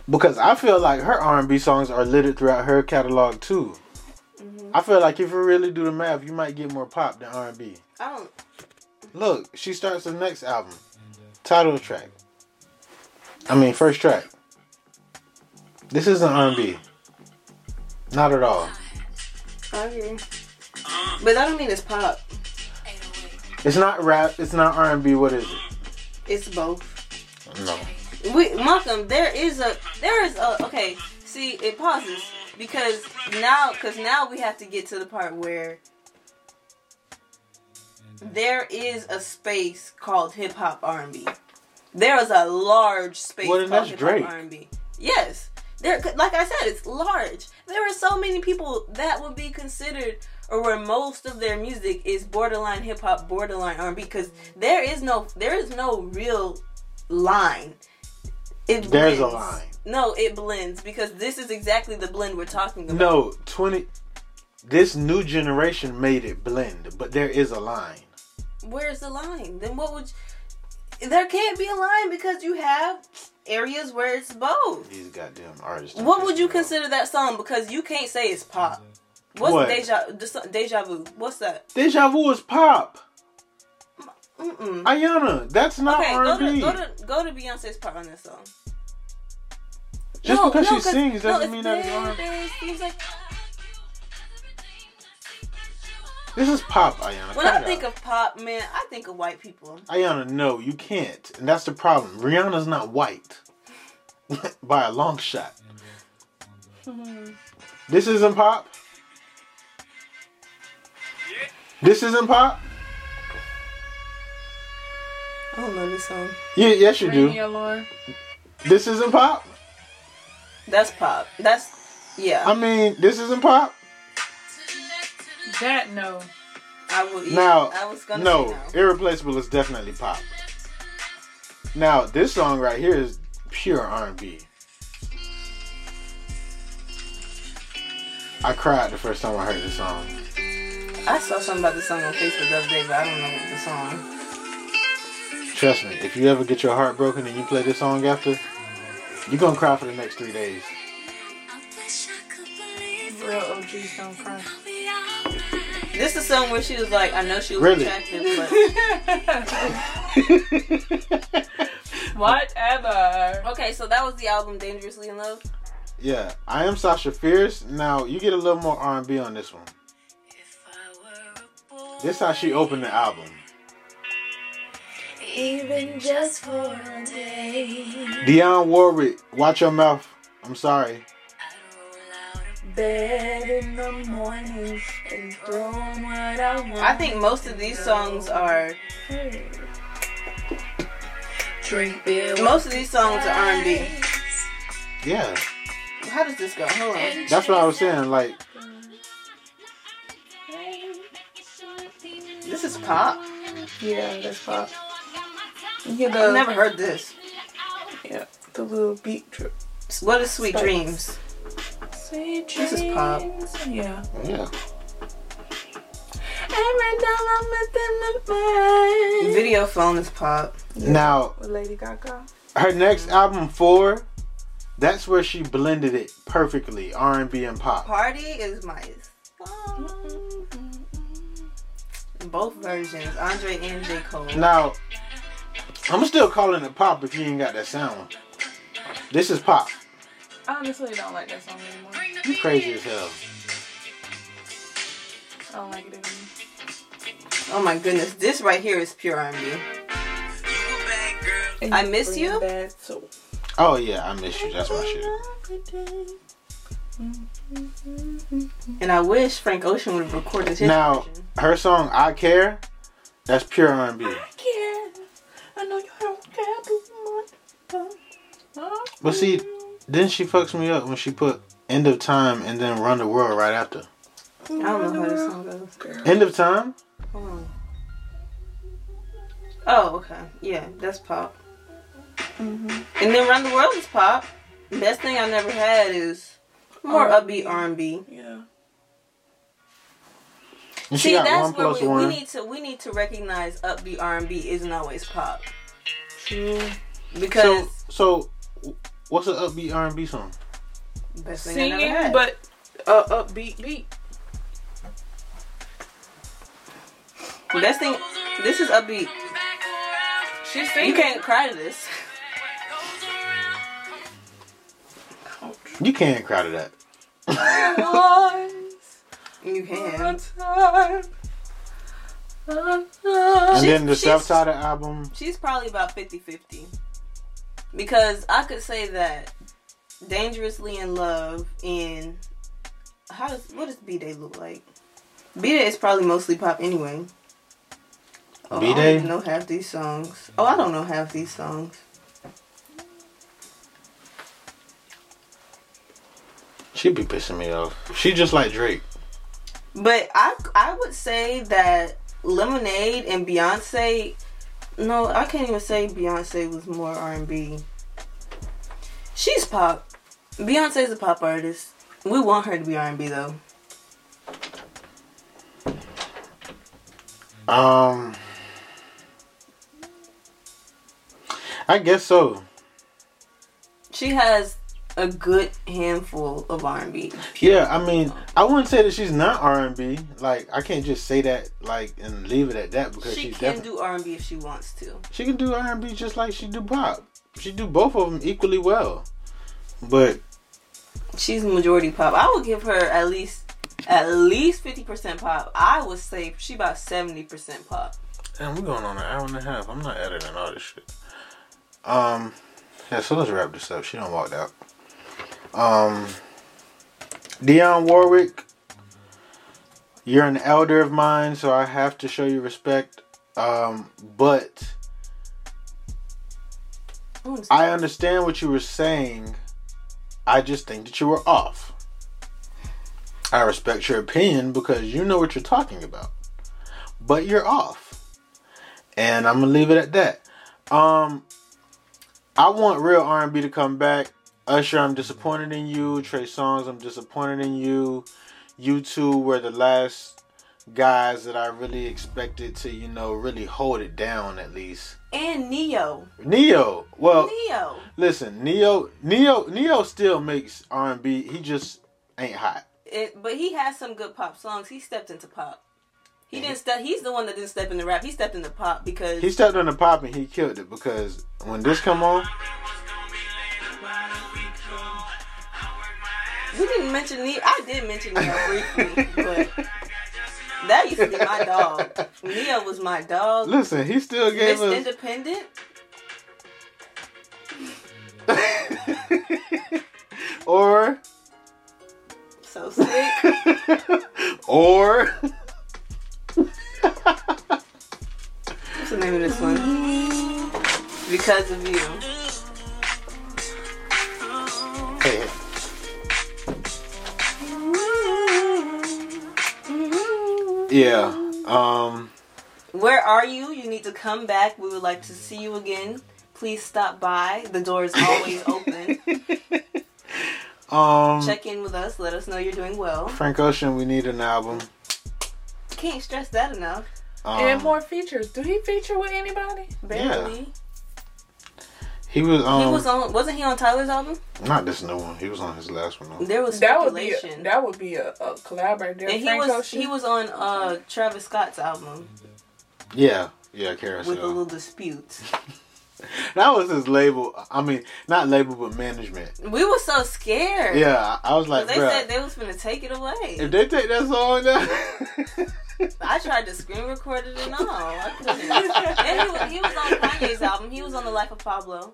S1: because I feel like her R&B songs are littered throughout her catalog too.
S3: Mm-hmm.
S1: I feel like if you really do the math, you might get more pop than R&B.
S3: I don't.
S1: Look, she starts the next album, title track. I mean, first track. This isn't R&B. Not at all.
S3: I agree. But that don't mean it's pop.
S1: It's not rap. It's not R&B. What is it?
S3: It's both.
S1: No.
S3: We, Malcolm, there is a, there is a. Okay, see, it pauses because now, because now we have to get to the part where there is a space called hip hop R and B. There is a large space
S1: Well,
S3: called hip hop R and B. Yes, there. Like I said, it's large. There are so many people that would be considered, or where most of their music is borderline hip hop, borderline R and B. Because there is no, there is no real line. It
S1: There's a line.
S3: No, it blends because this is exactly the blend we're talking about.
S1: No, 20. This new generation made it blend, but there is a line.
S3: Where's the line? Then what would? You, there can't be a line because you have areas where it's both.
S1: These goddamn artists.
S3: What would you consider that song? Because you can't say it's pop. What's
S1: What?
S3: deja deja vu? What's that?
S1: Deja Vu is pop.
S3: Mm-mm.
S1: Ayana, that's not
S3: Okay, go to,
S1: R&B.
S3: go to go to Beyonce's part on that song.
S1: Just
S3: No,
S1: because
S3: no,
S1: she
S3: 'cause-
S1: sings doesn't
S3: it's
S1: mean that it's
S3: there,
S1: R&B.
S3: there, it seems like
S1: This is pop, Ayana.
S3: when
S1: Cut
S3: I think
S1: out.
S3: of pop, man, I think of white people.
S1: Ayana, no, you can't, and that's the problem. Rihanna's not white (laughs) by a long shot. Mm-hmm. this isn't pop. This isn't pop.
S3: I don't know this song.
S1: Yeah, yes you do.
S2: Radio
S1: This isn't pop.
S3: That's pop. That's yeah.
S1: I mean, this isn't pop.
S2: That no.
S3: I would.
S1: Now,
S3: I was gonna
S1: no,
S3: say no.
S1: irreplaceable is definitely pop. Now, this song right here is pure R&B. I cried the first time I heard this song.
S3: I saw something about this song on Facebook the other day, but I don't know the song.
S1: Trust me, if you ever get your heart broken and you play this song after, you're gonna cry for the next three days.
S2: Real OGs don't cry.
S3: This is song where she was like, I know she was
S1: Really?
S3: attractive, but (laughs) (laughs)
S2: Whatever.
S3: okay. So that was the album "Dangerously in Love."
S1: yeah, I am Sasha Fierce. Now you get a little more R&B on this one. This is how she opened the album.
S7: Even just for a day.
S1: Dionne Warwick, watch your mouth. I'm sorry.
S7: Bed in the morning and throwing what I want.
S3: I think most of these songs are.
S7: drink beer.
S3: Most of these songs are R&B.
S1: Yeah.
S3: How How does this go? Hold on.
S1: That's what I was saying. Like,
S3: This is pop.
S2: Yeah, that's pop. You hear
S3: I've never heard this.
S2: yeah the little beat drip.
S3: What is Sweet
S2: Spice.
S3: Dreams?
S2: Sweet
S3: This is pop.
S2: dreams. Yeah.
S1: yeah.
S2: Every time I'm within the mind.
S3: Video phone is pop.
S1: Now,
S2: With Lady Gaga.
S1: her next album, Four, that's where she blended it perfectly, R and B and pop.
S3: Party is my song. Mm-hmm. Both versions, Andre and J. Cole.
S1: Now, I'm still calling it pop if you ain't got that sound. This is pop.
S2: I honestly don't like that song anymore.
S1: You crazy as hell.
S2: I don't like it anymore.
S3: Oh my goodness, this right here is pure R&B. I Miss You?
S1: Oh yeah, I miss you. That's my shit.
S3: And I wish Frank Ocean would have recorded his
S1: Now,
S3: version.
S1: her song "I Care," that's pure R&B.
S2: I know you don't care too much.
S1: But see, then she fucks me up when she put "End of Time" and then "Run the World" right after.
S3: I don't know how this song goes.
S1: "End of Time."
S3: Hold on. Oh, okay. Yeah, that's pop.
S2: Mm-hmm.
S3: And then Run the World is pop. Best thing I never had is more
S2: R&B.
S3: upbeat R&B.
S2: Yeah.
S1: And
S3: See, that's
S1: one
S3: where
S1: plus
S3: we, we need to we need to recognize upbeat R&B isn't always pop
S2: True.
S3: because
S1: So, so what's an upbeat R&B song?
S3: best thing I never
S2: Singing,
S3: had.
S2: but uh, upbeat beat.
S3: best thing this is upbeat.
S2: She's singing.
S3: You can't cry to this.
S1: You can't cry to that. (laughs)
S3: You can.
S1: And then the
S3: she's-
S1: self-titled album.
S3: She's probably about 50-50. Because I could say that Dangerously in Love and how does what does B Day look like? B Day is probably mostly pop anyway. Oh, I
S1: B-Day?
S3: don't even know half these songs. Oh, I don't know half these songs.
S1: She'd be pissing me off. She just like Drake.
S3: But I I would say that Lemonade and Beyonce. No, I can't even say Beyonce was more R and B. She's pop. Beyonce's a pop artist. We want her to be R and B though.
S1: Um, I guess so.
S3: She has a good handful of R and B.
S1: Yeah, I mean, I wouldn't say that she's not R and B. Like, I can't just say that like and leave it at that because
S3: She
S1: she's
S3: can
S1: definitely
S3: do R and B if she wants to.
S1: she can do R and B just like she do pop. She do both of them equally well. But
S3: She's majority pop. I would give her at least at least fifty percent pop. I would say she about seventy percent pop.
S1: damn, we're going on an hour and a half. I'm not editing all this shit. Um, yeah. So let's wrap this up. She don't walked out. Um, Dionne Warwick, you're an elder of mine, so I have to show you respect. Um, but I understand what you were saying. I just think that you were off. I respect your opinion because you know what you're talking about. But you're off. And I'm gonna leave it at that. Um I want real R&B to come back. Usher, I'm disappointed in you. Trey Songz, I'm disappointed in you. You two were the last guys that I really expected to, you know, really hold it down at least.
S3: And Ne-Yo.
S1: Ne-Yo, well,
S3: Ne-Yo.
S1: listen, Ne-Yo, Ne-Yo, Ne-Yo still makes R&B. He just ain't hot.
S3: It, but he has some good pop songs. He stepped into pop. He didn't step. He's the one that didn't step into rap. He stepped into pop because
S1: He stepped on the pop and he killed it because when this come on,
S3: we didn't mention Ne-Yo. I did mention Ne-Yo briefly, but that used to be my dog. Ne-Yo was my dog.
S1: listen, he still gave
S3: Miss
S1: us.
S3: Independent. (laughs)
S1: or,
S3: So sick. (laughs)
S1: or,
S3: What's the name of this one? Because of you.
S1: hey, yeah. Um.
S3: Where are you? You need to come back. We would like to see you again. Please stop by. The door is always (laughs) open.
S1: Um.
S3: Check in with us. Let us know you're doing well.
S1: Frank Ocean, we need an album.
S3: Can't stress that enough.
S1: Um,
S2: and more features. Do he feature with anybody?
S3: Barely.
S1: He was. Um,
S3: he was on. Wasn't he on Tyler's album?
S1: Not this new one. He was on his last one. Though.
S3: There was
S2: That would be a, that would be a, a collaborator.
S3: and he was
S2: Ocean.
S3: he was on uh Travis Scott's album
S1: Yeah. Yeah. Carousel.
S3: With a little dispute. (laughs)
S1: That was his label. I mean, not label, but management.
S3: We were so scared.
S1: Yeah. I I was
S3: 'Cause
S1: like,
S3: they
S1: bruh,
S3: said they was gonna take it away.
S1: if they take that song down. (laughs)
S3: I tried to screen record it and all. I couldn't. and he was, he was on Kanye's album. He was on The Life of Pablo.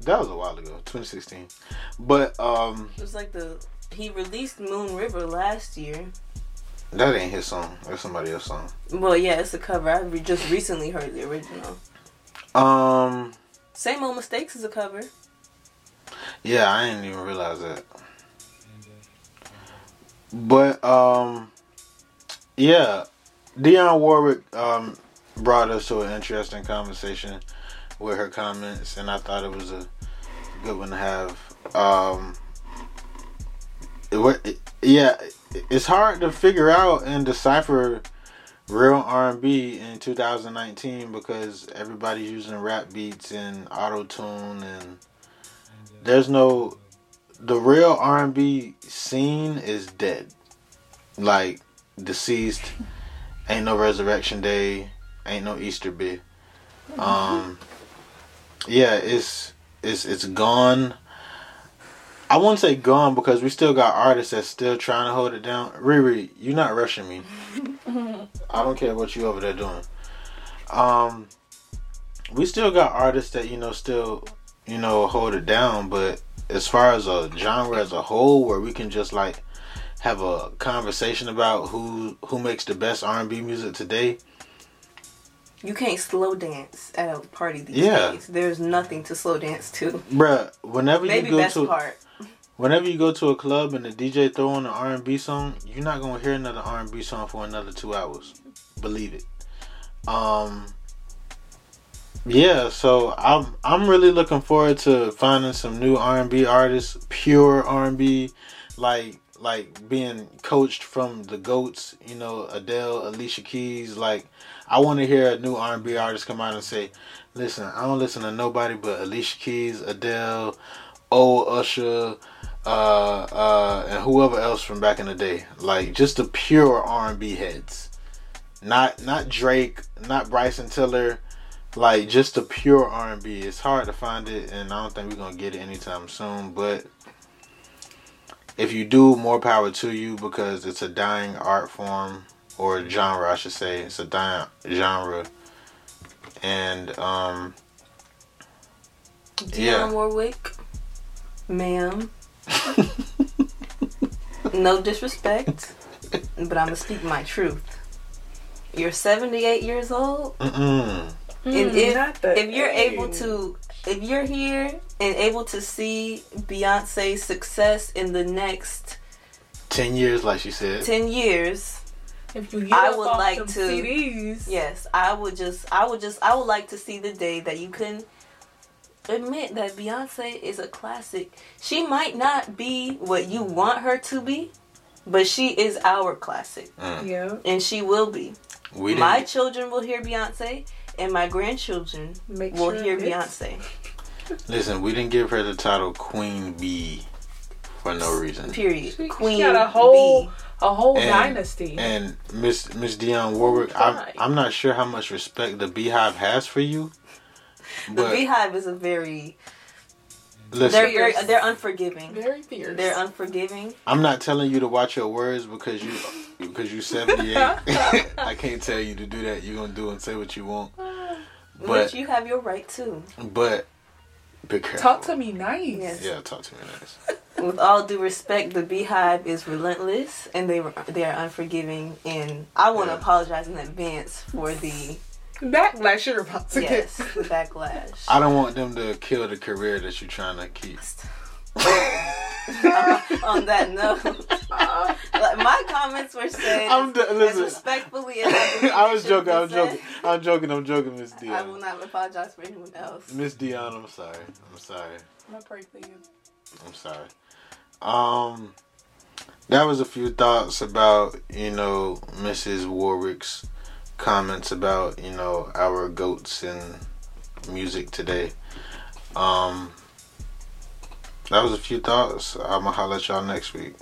S1: that was a while ago, 2016. But um,
S3: It was like the he released Moon River last year.
S1: that ain't his song. That's somebody else's song.
S3: Well, yeah, it's a cover. I re- just recently heard the original.
S1: Um,
S3: Same old mistakes is a cover.
S1: yeah, I didn't even realize that. But um, yeah, Dionne Warwick um brought us to an interesting conversation with her comments, and I thought it was a good one to have. Um, it, it- yeah, it's hard to figure out and decipher real R&B in 2019 because everybody's using rap beats and auto tune and there's no the real R&B scene is dead. Like deceased, ain't no resurrection day, ain't no Easter bit. Um yeah, it's it's it's gone. I wouldn't say gone because we still got artists that's still trying to hold it down. Riri, you're not rushing me. (laughs) I don't care what you over there doing. Um, we still got artists that you know still you know hold it down, but as far as a genre as a whole, where we can just like have a conversation about who who makes the best R and B music today.
S3: You can't slow dance at a party these
S1: Yeah.
S3: days. There's nothing to slow dance to.
S1: Bruh, whenever
S3: Maybe
S1: you go
S3: best
S1: to
S3: part.
S1: whenever you go to a club and the DJ throw on an R and B song, you're not gonna hear another R and B song for another two hours. Believe it. Um. Yeah, so I'm I'm really looking forward to finding some new R and B artists, pure R and B, like like being coached from the goats. You know, Adele, Alicia Keys. Like, I want to hear a new R and B artist come out and say, "Listen, I don't listen to nobody but Alicia Keys, Adele, old Usher, uh, uh, and whoever else from back in the day. Like just the pure R and B heads, not not Drake, not Bryson Tiller, like just the pure R and B. It's hard to find it, and I don't think we're gonna get it anytime soon. But if you do, more power to you because it's a dying art form or genre, I should say. It's a dying genre, and um,
S3: Dionne
S1: Yeah.
S3: Warwick, ma'am. (laughs) no disrespect, but I'm gonna speak my truth. You're 78 years old,
S1: mm-mm.
S3: and
S2: Mm,
S3: if
S2: not
S3: if you're able to, if you're here and able to see Beyonce's success in the next
S1: ten years, like she said.
S3: 10 years,
S2: If you get
S3: I
S2: up
S3: would like to-
S2: CDs,
S3: yes, I would just, I would just, I would like to see the day that you can admit that Beyonce is a classic. She might not be what you want her to be, but she is our classic, mm.
S2: yeah,
S3: and she will be.
S1: We didn't.
S3: My children will hear Beyonce, and my grandchildren
S2: make
S3: will
S2: sure
S3: hear Beyonce.
S1: Listen, we didn't give her the title Queen Bee for no reason.
S3: Period.
S2: She,
S3: Queen
S2: she got a whole
S3: Bee.
S2: a whole
S1: And-
S2: dynasty.
S1: And Miss Miss Dionne Warwick, I'm I'm not sure how much respect the BeyHive has for you,
S3: The BeyHive is a very
S1: listen,
S3: they're very they're unforgiving.
S2: Very fierce.
S3: They're unforgiving.
S1: I'm not telling you to watch your words because you because you're 78. (laughs) I can't tell you to do that. You're gonna do and say what you want,
S3: Which
S1: but
S3: you have your right to.
S1: but be careful.
S2: Talk to me nice.
S3: Yes.
S1: Yeah, talk to me nice.
S3: With all due respect, the BeyHive is relentless and they they are unforgiving. And I want to
S1: Yeah.
S3: apologize in advance for the
S2: Backlash you're about to
S3: yes
S2: get.
S3: the backlash.
S1: I don't want them to kill the career that you're trying to keep.
S3: on that note, like, my comments were said
S1: I'm d-
S3: as respectfully as (laughs) I,
S1: I was joking. I'm
S3: said.
S1: joking. I'm joking. I'm joking, Miss Dionne.
S3: I will not apologize for anyone else.
S1: Miss Dionne, I'm sorry. I'm sorry.
S2: I pray for you.
S1: I'm sorry. Um, that was a few thoughts about you know Mrs. Warwick's comments about you know our goats and music today. Um, that was a few thoughts. I'm gonna holler at y'all next week.